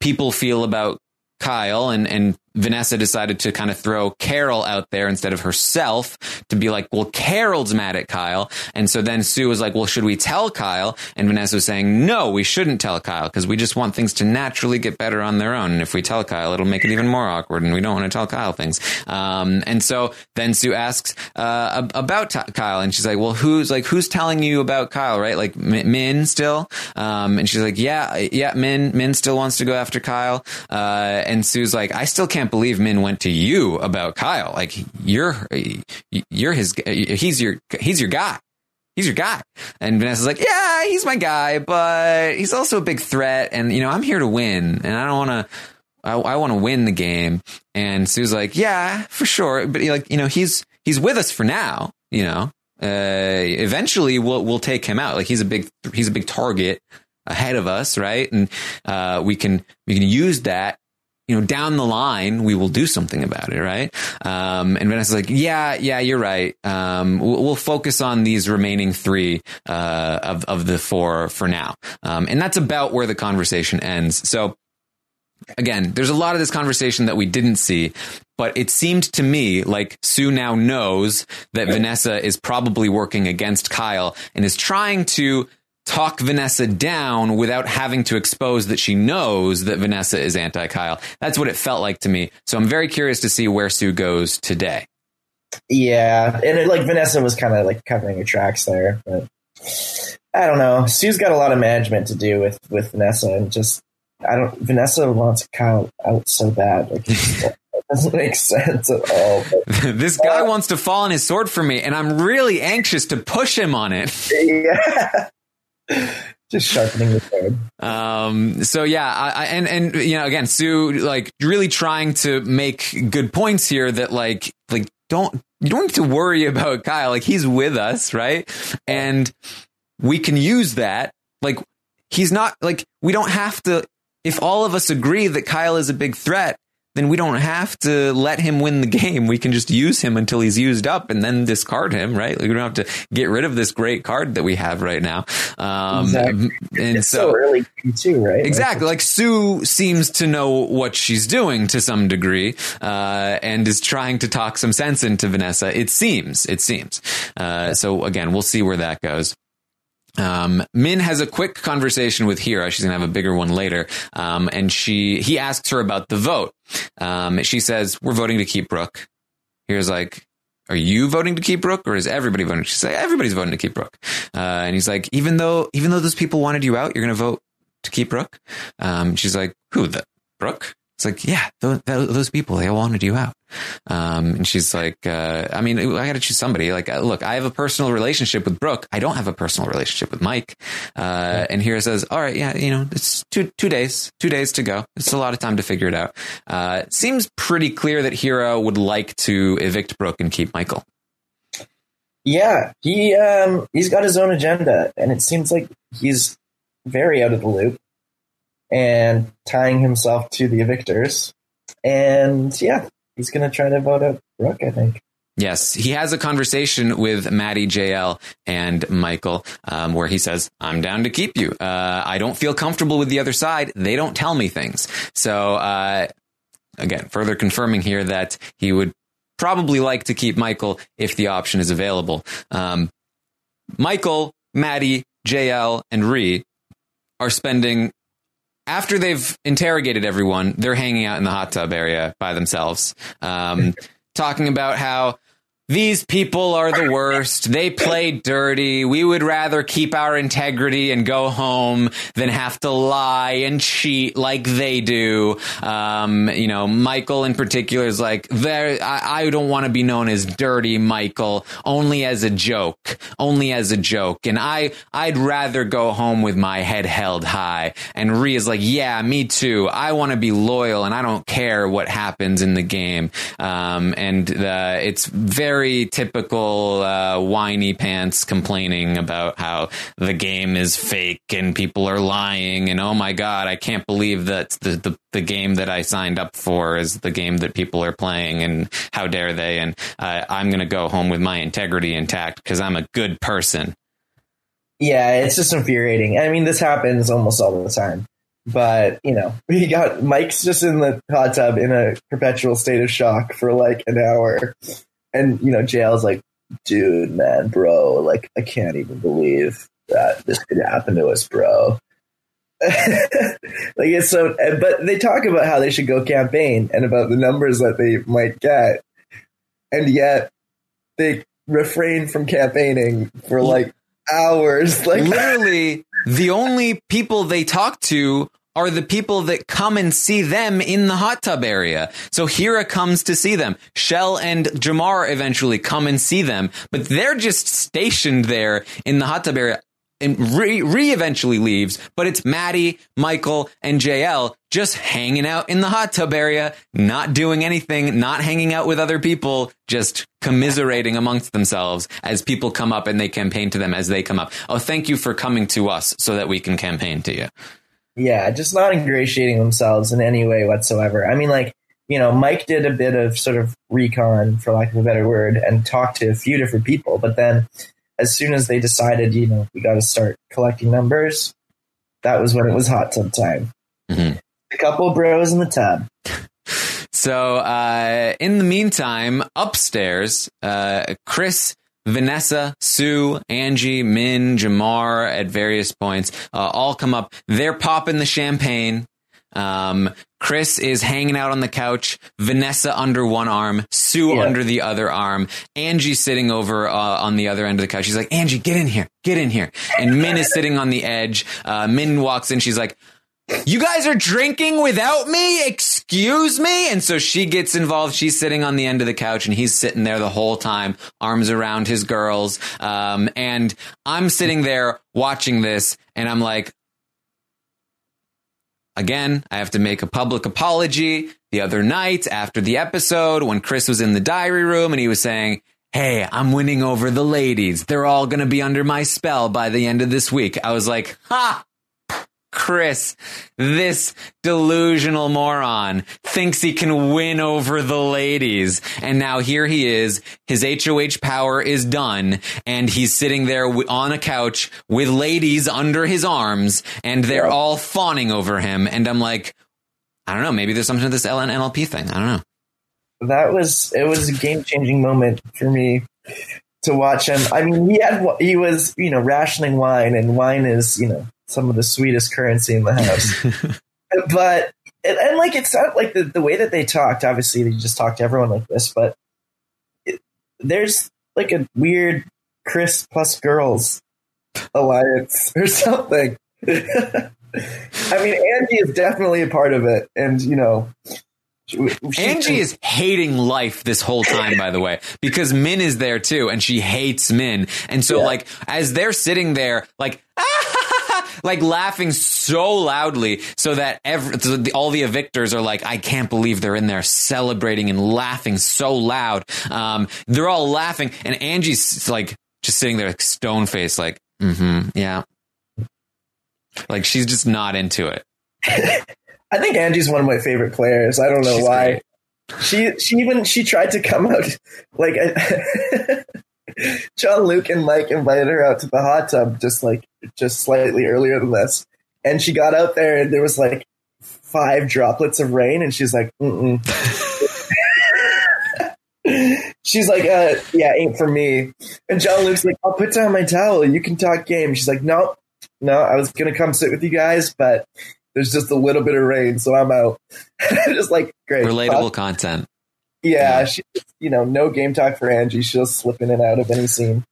people feel about Kyle and, and Vanessa decided to kind of throw Carol out there instead of herself to be like, well, Carol's mad at Kyle. And so then Sue was like, well, should we tell Kyle? And Vanessa was saying, no, we shouldn't tell Kyle because we just want things to naturally get better on their own. And if we tell Kyle, it'll make it even more awkward and we don't want to tell Kyle things. Um, and so then Sue asks, uh, about t- Kyle and she's like, well, who's like, who's telling you about Kyle, right? Like M- Min still? Um, and she's like, yeah, yeah, Min, Min still wants to go after Kyle. Uh, and Sue's like, I still can't can't believe Min went to you about Kyle. Like you're you're his he's your he's your guy. He's your guy. And Vanessa's like, yeah, he's my guy, but he's also a big threat. And, you know, I'm here to win and I don't want to, I, I want to win the game. And Sue's like, yeah, for sure. But like, you know, he's, he's with us for now, you know, uh, eventually we'll, we'll take him out. Like he's a big, he's a big target ahead of us. Right. And, uh, we can, we can use that you know, down the line, we will do something about it, right? Um, and Vanessa's like, yeah, yeah, you're right. Um, we'll, we'll, focus on these remaining three uh, of of the four for now, um, and that's about where the conversation ends. So. Again, there's a lot of this conversation that we didn't see, but it seemed to me like Sue now knows that Vanessa is probably working against Kyle and is trying to talk Vanessa down without having to expose that she knows that Vanessa is anti Kyle. That's what it felt like to me. So I'm very curious to see where Sue goes today. Yeah, and it, like Vanessa was kind of like covering her tracks there, but I don't know. Sue's got a lot of management to do with with Vanessa, and just I don't. Vanessa wants Kyle out so bad. Like (laughs) it doesn't make sense at all. But, (laughs) this guy wants to fall on his sword for me, and I'm really anxious to push him on it. (laughs) yeah. (laughs) Just sharpening the sword. Um, so yeah, I, I, and and you know, again, Sue like really trying to make good points here that like like don't you don't need to worry about Kyle. Like he's with us, right? And we can use that. Like he's not like we don't have to. If all of us agree that Kyle is a big threat, then we don't have to let him win the game. We can just use him until he's used up and then discard him, right? we don't have to get rid of this great card that we have right now. Um, exactly. and it's so, so early too, right? Exactly. Like, like, Sue seems to know what she's doing to some degree, uh, and is trying to talk some sense into Vanessa. It seems, it seems. Uh, so again, we'll see where that goes. Um, Min has a quick conversation with Hira. She's gonna have a bigger one later. Um, and she, he asks her about the vote. Um, she says, we're voting to keep Brooke. Hira's like, are you voting to keep Brooke or is everybody voting? She's like, everybody's voting to keep Brooke. Uh, and he's like, even though, even though those people wanted you out, you're to vote to keep Brooke. Um, she's like, who the Brooke? It's like, yeah, those, those people, they all wanted you out. Um, and she's like, uh, I mean, I got to choose somebody. Like, uh, look, I have a personal relationship with Brooke. I don't have a personal relationship with Mike. Uh, and Hira says, all right, yeah, you know, it's two, two days, two days to go. It's a lot of time to figure it out. Uh, it seems pretty clear that Hira would like to evict Brooke and keep Michael. Yeah, he, um, he's got his own agenda and it seems like he's very out of the loop and tying himself to the evictors. And yeah, he's going to try to vote out Brooke, I think. Yes, he has a conversation with Maddie, JL, and Michael, um, where he says, "I'm down to keep you. Uh, I don't feel comfortable with the other side. They don't tell me things." So, uh, again, further confirming here that he would probably like to keep Michael if the option is available. Um, Michael, Maddie, JL, and Ree are spending after they've interrogated everyone, they're hanging out in the hot tub area by themselves, um, (laughs) talking about how these people are the worst. They play dirty. We would rather keep our integrity and go home than have to lie and cheat like they do. Um, you know, Michael in particular is like, there, I, I don't want to be known as dirty Michael, only as a joke, only as a joke. And I, I'd rather go home with my head held high. And Ree is like, yeah, me too. I want to be loyal and I don't care what happens in the game. Um, and, uh, it's very, very typical uh, whiny pants complaining about how the game is fake and people are lying and oh my god, I can't believe that the, the, the game that I signed up for is the game that people are playing and how dare they and uh, I'm going to go home with my integrity intact because I'm a good person. Yeah, it's just infuriating. I mean, this happens almost all the time. But, you know, (laughs) we got Mike's just in the hot tub in a perpetual state of shock for like an hour and you know, JL's like, dude, man, bro, like I can't even believe that this could happen to us, bro. (laughs) like it's so, but they talk about how they should go campaign and about the numbers that they might get, and yet they refrain from campaigning for like hours. (laughs) Like literally, the only people they talk to are the people that come and see them in the hot tub area. So Hira comes to see them. Shell and Jamar eventually come and see them, but they're just stationed there in the hot tub area. And Ree, Ree eventually leaves, but it's Maddie, Michael, and JL just hanging out in the hot tub area, not doing anything, not hanging out with other people, just commiserating amongst themselves as people come up and they campaign to them as they come up. Oh, thank you for coming to us so that we can campaign to you. Yeah, just not ingratiating themselves in any way whatsoever. I mean, like, you know, Mike did a bit of sort of recon, for lack of a better word, and talked to a few different people. But then as soon as they decided, you know, we got to start collecting numbers, that was when it was hot tub time. Mm-hmm. A couple bros in the tub. (laughs) So, uh, in the meantime, upstairs, uh, Chris Vanessa, Sue, Angie, Min, Jamar at various points uh, all come up. They're popping the champagne. Um, Chris is hanging out on the couch. Vanessa under one arm, Sue yeah. under the other arm. Angie sitting over uh, on the other end of the couch. She's like, Angie, get in here, get in here. And Min is sitting on the edge. Uh, Min walks in. She's like, you guys are drinking without me? Excuse me? And so she gets involved. She's sitting on the end of the couch and he's sitting there the whole time, arms around his girls. Um, and I'm sitting there watching this and I'm like, again, I have to make a public apology. The other night after the episode, when Chris was in the diary room and he was saying, Hey, I'm winning over the ladies. They're all going to be under my spell by the end of this week. I was like, ha, Chris, this delusional moron thinks he can win over the ladies. And now here he is. His HOH power is done and he's sitting there on a couch with ladies under his arms and they're all fawning over him. And I'm like, I don't know. Maybe there's something to this LN NLP thing. I don't know. That was, it was a game changing moment for me to watch him. I mean, he had, he was, you know, rationing wine and wine is, you know, some of the sweetest currency in the house. (laughs) but and, and, like it's not like the, the way that they talked. Obviously, they just talked to everyone like this, but it, there's like a weird Chris plus girls alliance (laughs) or something. (laughs) I mean, Angie is definitely a part of it, and you know, she, Angie is hating life this whole time, by the way, because Min is there too, and she hates Min. And so, yeah. like, as they're sitting there, like, like laughing so loudly so that every, so the, all the evictors are like, I can't believe they're in there celebrating and laughing so loud. Um, they're all laughing, and Angie's like just sitting there, like stone face, like, mm-hmm, yeah. Like she's just not into it. (laughs) I think Angie's one of my favorite players. I don't know She's why. Great. She she even she tried to come out (laughs) like (laughs) John Luke and Mike invited her out to the hot tub just like just slightly earlier than this, and she got out there and there was like five droplets of rain, and she's like, mm (laughs) she's like, uh, yeah, ain't for me. And John Luke's like, I'll put down my towel. You can talk game. She's like, no, no, I was gonna come sit with you guys, but there's just a little bit of rain, so I'm out. (laughs) just like great, relatable content. Yeah, yeah. She, you know, no game talk for Angie. She'll slip in and out of any scene.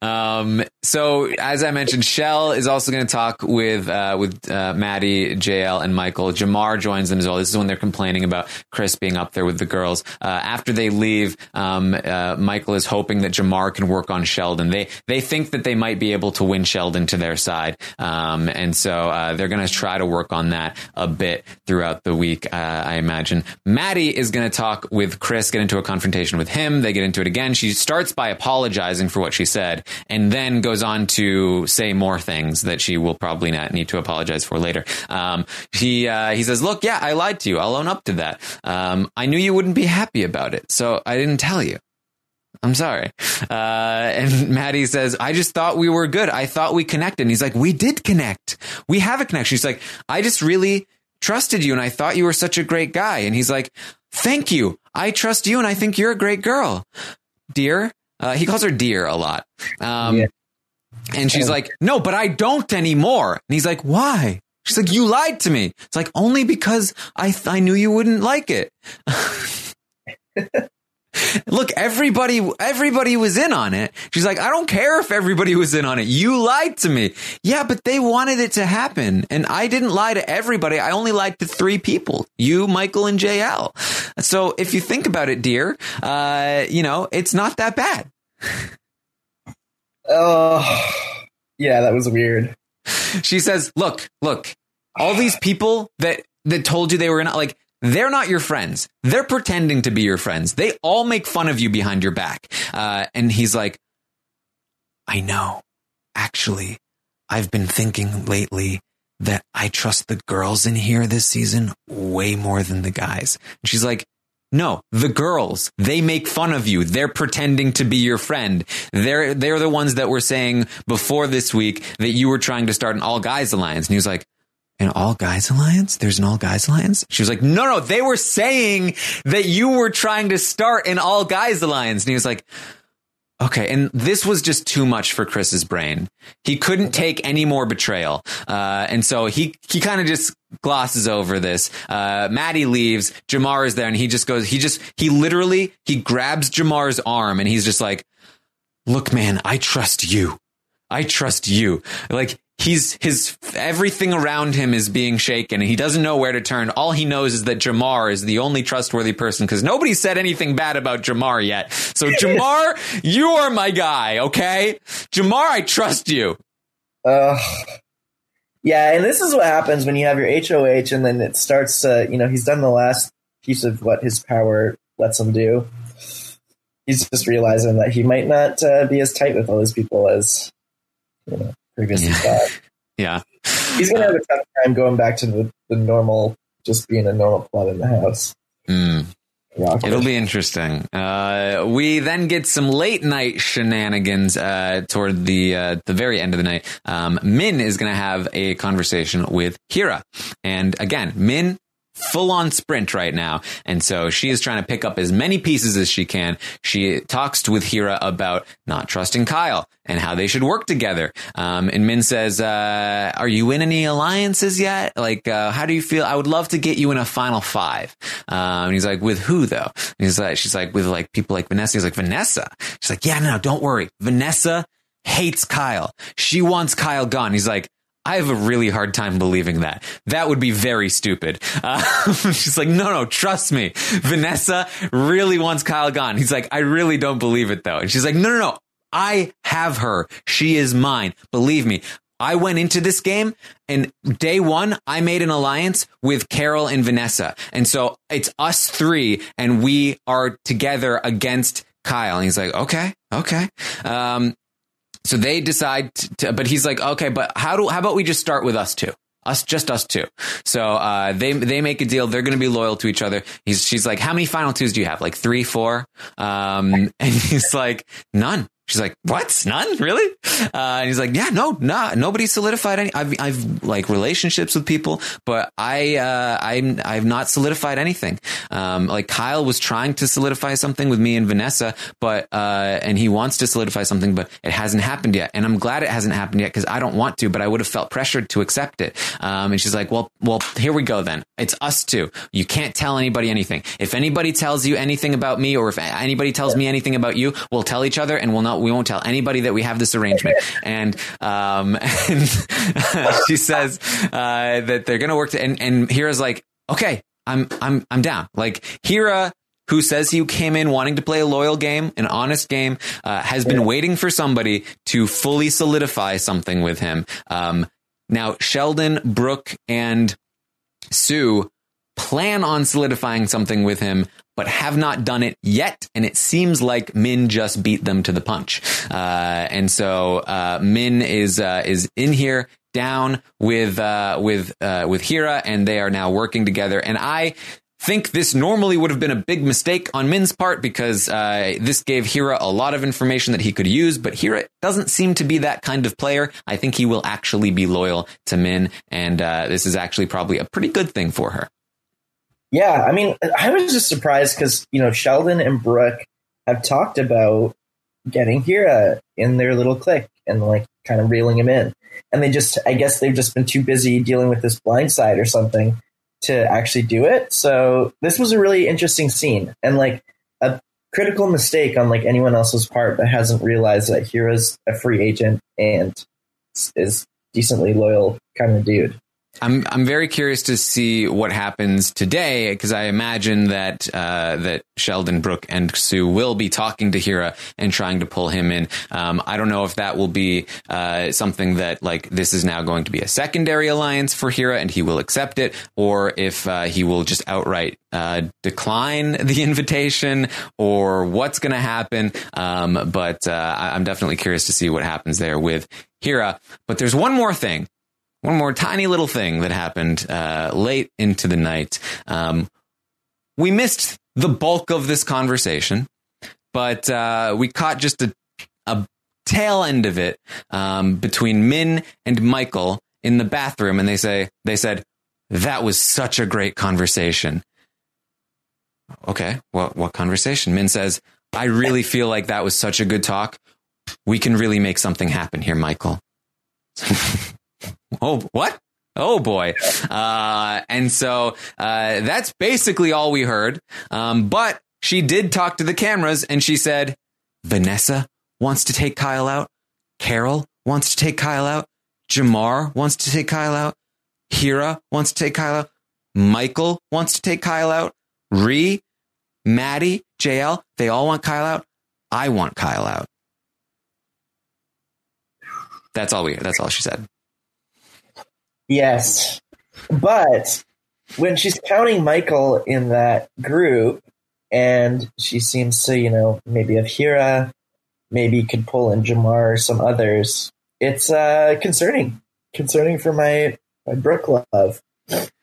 Um, so as I mentioned, Shell is also going to talk with uh, with uh, Maddie, JL, and Michael. Jamar joins them as well. This is when they're complaining about Chris being up there with the girls. Uh, after they leave, um, uh, Michael is hoping that Jamar can work on Sheldon. They they think that they might be able to win Sheldon to their side, um, and so uh, they're going to try to work on that a bit throughout the week. Uh, I imagine Maddie is going to talk with Chris, get into a confrontation with him. They get into it again. She starts by apologizing for what she said, and then goes on to say more things that she will probably not need to apologize for later. Um, he uh, he says, "Look, yeah, I lied to you. I'll own up to that. Um, I knew you wouldn't be happy about it, so I didn't tell you." I'm sorry. Uh, and (laughs) Maddie says, I just thought we were good. I thought we connected. And he's like, we did connect. We have a connection. She's like, I just really trusted you and I thought you were such a great guy. And he's like, thank you. I trust you and I think you're a great girl. Dear, uh, he calls her dear a lot. Um, yeah. And she's like, no, but I don't anymore. And he's like, why? She's like, you lied to me. It's like, only because I, th- I knew you wouldn't like it. (laughs) Look, everybody, everybody was in on it. She's like, I don't care if everybody was in on it. You lied to me. Yeah, but they wanted it to happen. And I didn't lie to everybody. I only lied to three people. You, Michael, and JL. So if you think about it, dear, uh, you know, it's not that bad. (laughs) Oh, yeah, that was weird. She says, "Look, look, all these people that that told you they were not like they're not your friends. They're pretending to be your friends. They all make fun of you behind your back." Uh, and he's like, "I know. Actually, I've been thinking lately." That I trust the girls in here this season way more than the guys. And she's like, no, the girls, they make fun of you. They're pretending to be your friend. They're, they're the ones that were saying before this week that you were trying to start an all guys alliance. And he was like, an all guys alliance? There's an all guys alliance? She was like, no, no, they were saying that you were trying to start an all guys alliance. And he was like, Okay, and this was just too much for Chris's brain. He couldn't take any more betrayal, uh, and so he he kind of just glosses over this. Uh, Maddie leaves. Jamar is there, and he just goes. He just he literally he grabs Jamar's arm, and he's just like, "Look, man, I trust you. I trust you." Like he's his everything around him is being shaken and he doesn't know where to turn. All he knows is that Jamar is the only trustworthy person because nobody said anything bad about Jamar yet. So (laughs) Jamar, you are my guy, okay? Jamar, I trust you. Uh, yeah, and this is what happens when you have your HOH and then it starts, to, you know, he's done the last piece of what his power lets him do. He's just realizing that he might not uh, be as tight with all these people as you know, previously Yeah. thought. (laughs) Yeah. He's going to have a tough time going back to the, the normal, just being a normal club in the house. Mm. It'll be interesting. Uh, we then get some late night shenanigans uh, toward the uh, the very end of the night. Um, Min is going to have a conversation with Hira, and again, Min full on sprint right now, and so she is trying to pick up as many pieces as she can. She talks with Hira about not trusting Kyle and how they should work together. Um, and Min says, uh, "Are you in any alliances yet? Like, uh, how do you feel? I would love to get you in a final five. Um, and he's like, "With who though?" And he's like, "She's like with like people like Vanessa." He's like, "Vanessa." She's like, "Yeah, no, don't worry. Vanessa hates Kyle. She wants Kyle gone." He's like. I have a really hard time believing that. That would be very stupid. Uh, (laughs) she's like, no, no, trust me. Vanessa really wants Kyle gone. He's like, I really don't believe it though. And she's like, no, no, no. I have her. She is mine. Believe me. I went into this game and day one, I made an alliance with Carol and Vanessa. And so it's us three and we are together against Kyle. And he's like, okay, okay. Um, so they decide to, but he's like, okay, but how do, how about we just start with us two? Us, just us two. So, uh, they, they make a deal. They're going to be loyal to each other. He's, she's like, how many final twos do you have? Like three, four? Um, (laughs) and he's like, none. She's like, what? None? Really? Uh, and he's like, yeah, no, nah, nobody solidified any. I've, I've like relationships with people, but I, uh, I'm, I've not solidified anything. Um, like Kyle was trying to solidify something with me and Vanessa, but, uh, and he wants to solidify something, but it hasn't happened yet. And I'm glad it hasn't happened yet because I don't want to, but I would have felt pressured to accept it. Um, and she's like, well, well, here we go then. It's us two. You can't tell anybody anything. If anybody tells you anything about me or if anybody tells me anything about you, we'll tell each other and we'll not, we won't tell anybody that we have this arrangement. (laughs) And, um, (laughs) and she says, uh, that they're going to work to, and, and Hira's like, okay, I'm, I'm, I'm down. Like Hira, who says he came in wanting to play a loyal game, an honest game, uh, has been waiting for somebody to fully solidify something with him. Um, now Sheldon, Brooke, and Sue plan on solidifying something with him, but have not done it yet. And it seems like Min just beat them to the punch. Uh, and so, uh, Min is, uh, is in here down with, uh, with, uh, with Hira and they are now working together. And I, think this normally would have been a big mistake on Min's part because uh, this gave Hira a lot of information that he could use, but Hira doesn't seem to be that kind of player. I think he will actually be loyal to Min, and uh, this is actually probably a pretty good thing for her. Yeah, I mean, I was just surprised because you know Sheldon and Brooke have talked about getting Hira in their little clique and like kind of reeling him in, and they just, I guess, they've just been too busy dealing with this blind side or something to actually do it. So this was a really interesting scene and like a critical mistake on like anyone else's part that hasn't realized that Hira's a free agent and is decently loyal kind of dude. I'm I'm very curious to see what happens today because I imagine that uh, that Sheldon, Brooke, and Sue will be talking to Hira and trying to pull him in. Um, I don't know if that will be uh, something that like this is now going to be a secondary alliance for Hira and he will accept it, or if uh, he will just outright uh, decline the (laughs) invitation, or what's going to happen. Um, but uh, I'm definitely curious to see what happens there with Hira. But there's one more thing one more tiny little thing that happened uh, late into the night. Um, we missed the bulk of this conversation, but uh, we caught just a, a tail end of it um, between Min and Michael in the bathroom, and they say they said that was such a great conversation. Okay, what what conversation? Min says, "I really feel like that was such a good talk. We can really make something happen here, Michael." (laughs) (laughs) oh, what? Oh boy. Uh, and so, uh, that's basically all we heard. Um, but she did talk to the cameras and she said, Vanessa wants to take Kyle out. Carol wants to take Kyle out. Jamar wants to take Kyle out. Hira wants to take Kyle out. Michael wants to take Kyle out. Ree, Maddie, JL, they all want Kyle out. I want Kyle out. That's all we. That's all she said. Yes. But when she's counting Michael in that group, and she seems to, you know, maybe have Hira, maybe could pull in Jamar or some others, it's uh, concerning. Concerning for my, my Brooke love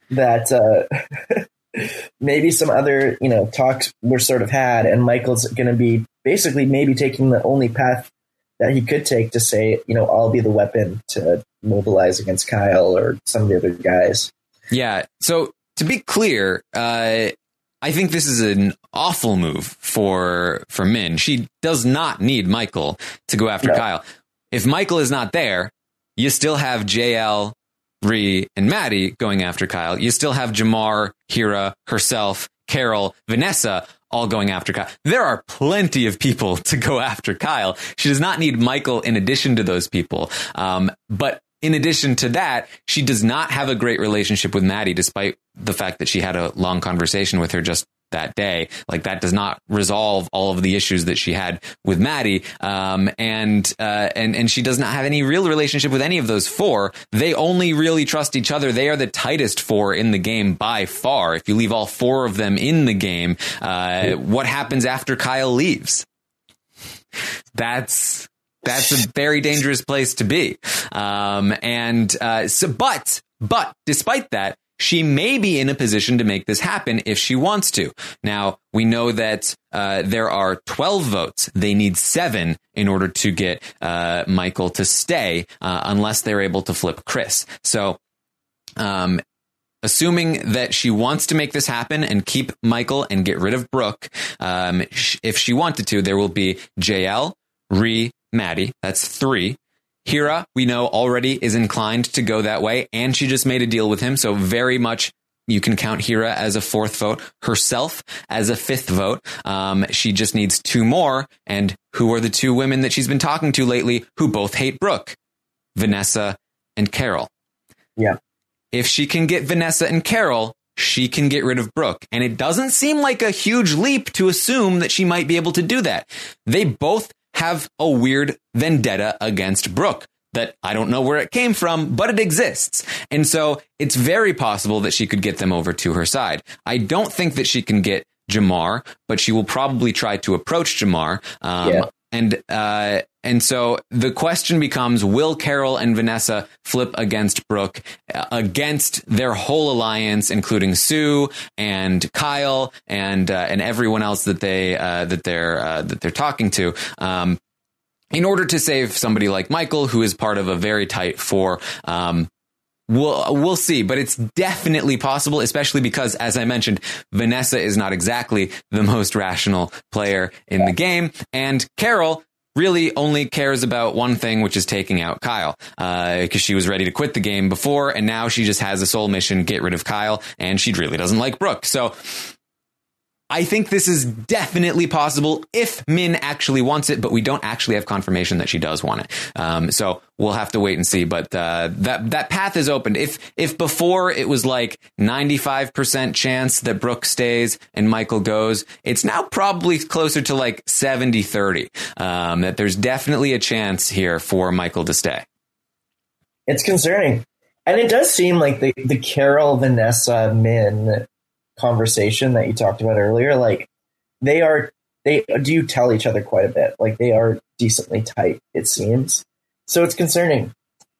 that uh, (laughs) maybe some other, you know, talks were sort of had, and Michael's going to be basically maybe taking the only path that he could take to say, you know, I'll be the weapon to mobilize against Kyle or some of the other guys. Yeah. So to be clear, uh, I think this is an awful move for for Min. She does not need Michael to go after No. Kyle. If Michael is not there, you still have JL, Ree, and Maddie going after Kyle. You still have Jamar, Hira, herself, Carol, Vanessa all going after Kyle. There are plenty of people to go after Kyle. She does not need Michael in addition to those people. Um, but in addition to that, she does not have a great relationship with Maddie, despite the fact that she had a long conversation with her just that day. Like that does not resolve all of the issues that she had with Maddie. Um, and, uh, and, and she does not have any real relationship with any of those four. They only really trust each other. They are the tightest four in the game by far. If you leave all four of them in the game, uh, what happens after Kyle leaves? That's, that's a very dangerous place to be. Um, and, uh, so, but, but despite that, she may be in a position to make this happen if she wants to. Now, we know that uh, there are 12 votes. They need seven in order to get uh, Michael to stay, uh, unless they're able to flip Chris. So, um, assuming that she wants to make this happen and keep Michael and get rid of Brooke, um, sh- if she wanted to, there will be JL, Ree, Maddie. That's three. Hira, we know already is inclined to go that way, and she just made a deal with him. So very much you can count Hira as a fourth vote, herself as a fifth vote. Um, she just needs two more. And who are the two women that she's been talking to lately who both hate Brooke? Vanessa and Carol. Yeah. If she can get Vanessa and Carol, she can get rid of Brooke. And it doesn't seem like a huge leap to assume that she might be able to do that. They both have a weird vendetta against Brooke that I don't know where it came from, but it exists. And so it's very possible that she could get them over to her side. I don't think that she can get Jamar, but she will probably try to approach Jamar. Um, Yeah. and, uh, and so the question becomes, will Carol and Vanessa flip against Brooke, uh, against their whole alliance, including Sue and Kyle and, uh, and everyone else that they, uh, that they're, uh, that they're talking to? Um, in order to save somebody like Michael, who is part of a very tight four, um, We'll we'll see, but it's definitely possible, especially because, as I mentioned, Vanessa is not exactly the most rational player in the game, and Carol really only cares about one thing, which is taking out Kyle, uh, because she was ready to quit the game before, and now she just has a sole mission: get rid of Kyle, and she really doesn't like Brooke. So I think this is definitely possible if Min actually wants it, but we don't actually have confirmation that she does want it. Um, so we'll have to wait and see. But uh, that that path is opened. If if before it was like ninety five percent chance that Brooke stays and Michael goes, it's now probably closer to like 70-30. Um, that there's definitely a chance here for Michael to stay. It's concerning. And it does seem like the, the Carol, Vanessa, Min conversation that you talked about earlier, like they are, they do tell each other quite a bit. Like they are decently tight, it seems. So it's concerning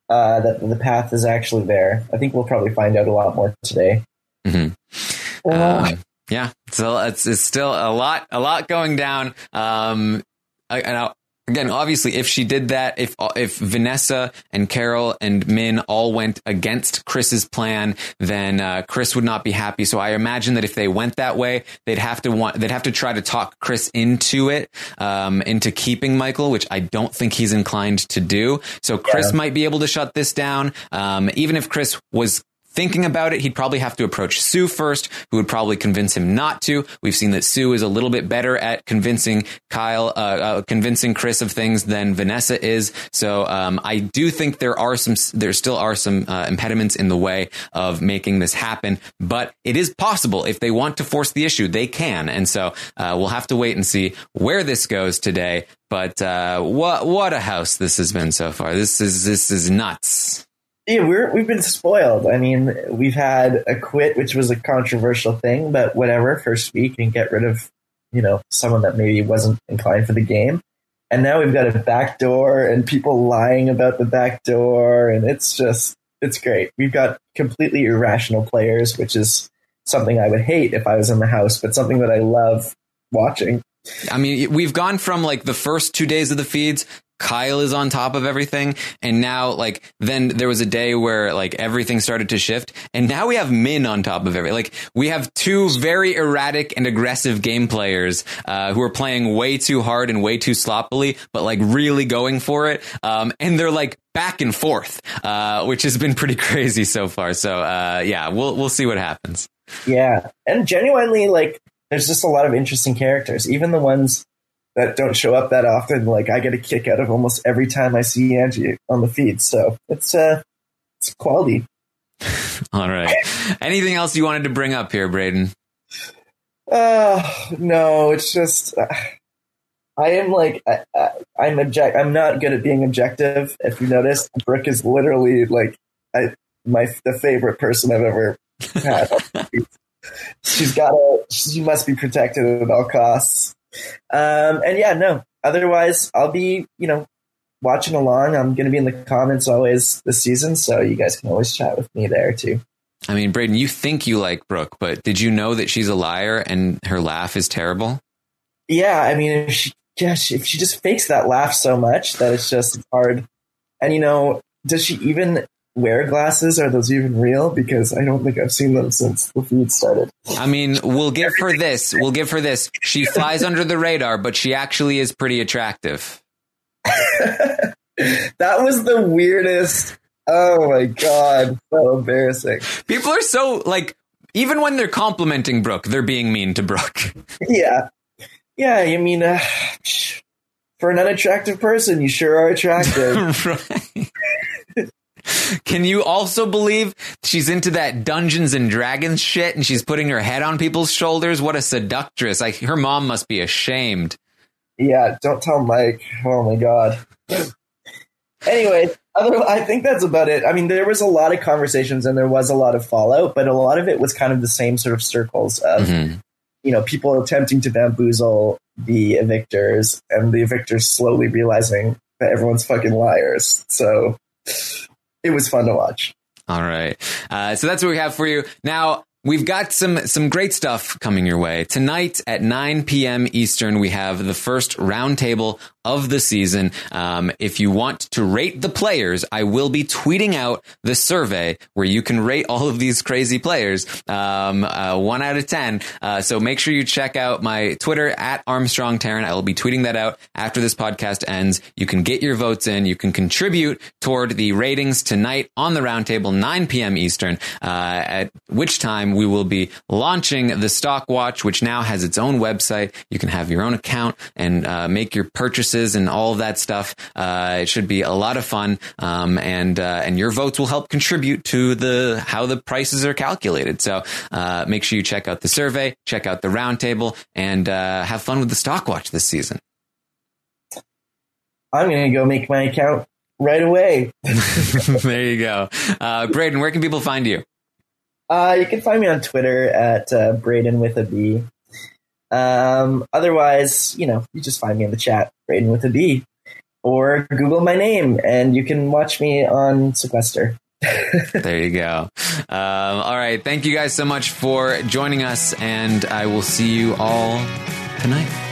uh, that the path is actually there. I think we'll probably find out a lot more today. Mm-hmm. Uh, yeah, so it's it's still a lot a lot going down. Um, I, and I, again, obviously, if she did that, if if Vanessa and Carol and Min all went against Chris's plan, then uh, Chris would not be happy. So I imagine that if they went that way, they'd have to want they'd have to try to talk Chris into it, um, into keeping Michael, which I don't think he's inclined to do. So Chris Yeah. might be able to shut this down. Um, even if Chris was thinking about it, he'd probably have to approach Sue first, who would probably convince him not to. We've seen that Sue is a little bit better at convincing Kyle, uh, uh, convincing Chris of things than Vanessa is. So um, I do think there are some, there still are some uh, impediments in the way of making this happen, but it is possible if they want to force the issue, they can. And so uh, we'll have to wait and see where this goes today. But uh, what what a house this has been so far. This is this is nuts. Yeah, we're we've been spoiled. I mean, we've had a quit, which was a controversial thing, but whatever. First week and get rid of you know someone that maybe wasn't inclined for the game, and now we've got a back door and people lying about the back door, and it's just it's great. We've got completely irrational players, which is something I would hate if I was in the house, but something that I love watching. I mean, we've gone from like the first two days of the feeds Kyle is on top of everything. And now, like, then there was a day where like everything started to shift. And now we have Min on top of everything. Like, we have two very erratic and aggressive game players, uh, who are playing way too hard and way too sloppily, but like really going for it. Um, and they're like back and forth, uh, which has been pretty (laughs) crazy so far. So, uh, yeah, we'll, we'll see what happens. Yeah. And genuinely, like, there's just a lot of interesting characters, even the ones that don't show up that often. Like I get a kick out of almost every time I see Angie on the feed. So it's uh it's quality. (laughs) All right. Anything else you wanted to bring up here, Braden? Uh no, it's just uh, I am like I, am object. I'm not good at being objective. If you notice, Brooke is literally like I, my the favorite person I've ever had. (laughs) She's got a. She must be protected at all costs. Um, and yeah, no. Otherwise, I'll be, you know, watching along. I'm going to be in the comments always this season, so you guys can always chat with me there too. I mean, Braden, you think you like Brooke, but did you know that she's a liar and her laugh is terrible? Yeah, I mean, if she, yeah, she, if she just fakes that laugh so much that it's just hard. And you know, does she even wear glasses? Are those even real? Because I don't think I've seen them since the feed started. I mean, we'll give her this. We'll give her this. She flies under the radar, but she actually is pretty attractive. (laughs) that was the weirdest. Oh my god, so embarrassing. People are so like, even when they're complimenting Brooke, they're being mean to Brooke. (laughs) Yeah, yeah. I mean, uh, for an unattractive person, you sure are attractive. (laughs) right. Can you also believe she's into that Dungeons and Dragons shit and she's putting her head on people's shoulders? What a seductress. Like her mom must be ashamed. Yeah, don't tell Mike. Oh my god. anyway, other I think that's about it. I mean, there was a lot of conversations and there was a lot of fallout, but a lot of it was kind of the same sort of circles of mm-hmm. you know, people attempting to bamboozle the evictors and the evictors slowly realizing that everyone's fucking liars. So it was fun to watch. All right. Uh, so that's what we have for you. Now, We've got some some great stuff coming your way tonight at 9 p.m. Eastern. We have the first roundtable of the season. Um, if you want to rate the players, I will be tweeting out the survey where you can rate all of these crazy players, um, uh, one out of 10. Uh, so make sure you check out my Twitter at Armstrong Taran. I will be tweeting that out after this podcast ends. You can get your votes in. You can contribute toward the ratings tonight on the roundtable, 9 p.m. Eastern, uh, at which time we will be launching the Stock Watch, which now has its own website. You can have your own account and uh, make your purchase and all of that stuff. Uh, it should be a lot of fun, um, and uh, and your votes will help contribute to the how the prices are calculated. So uh, make sure you check out the survey, check out the roundtable, and uh, have fun with the stock watch this season. I'm going to go make my account right away. (laughs) (laughs) there you go, uh, Braden. Where can people find you? Uh, you can find me on Twitter at uh, Braden with a B. Um, otherwise, you know, you just find me in the chat, Braden with a B, or Google my name, and you can watch me on Sequester. (laughs) there you go. Um, all right. Thank you guys so much for joining us, and I will see you all tonight.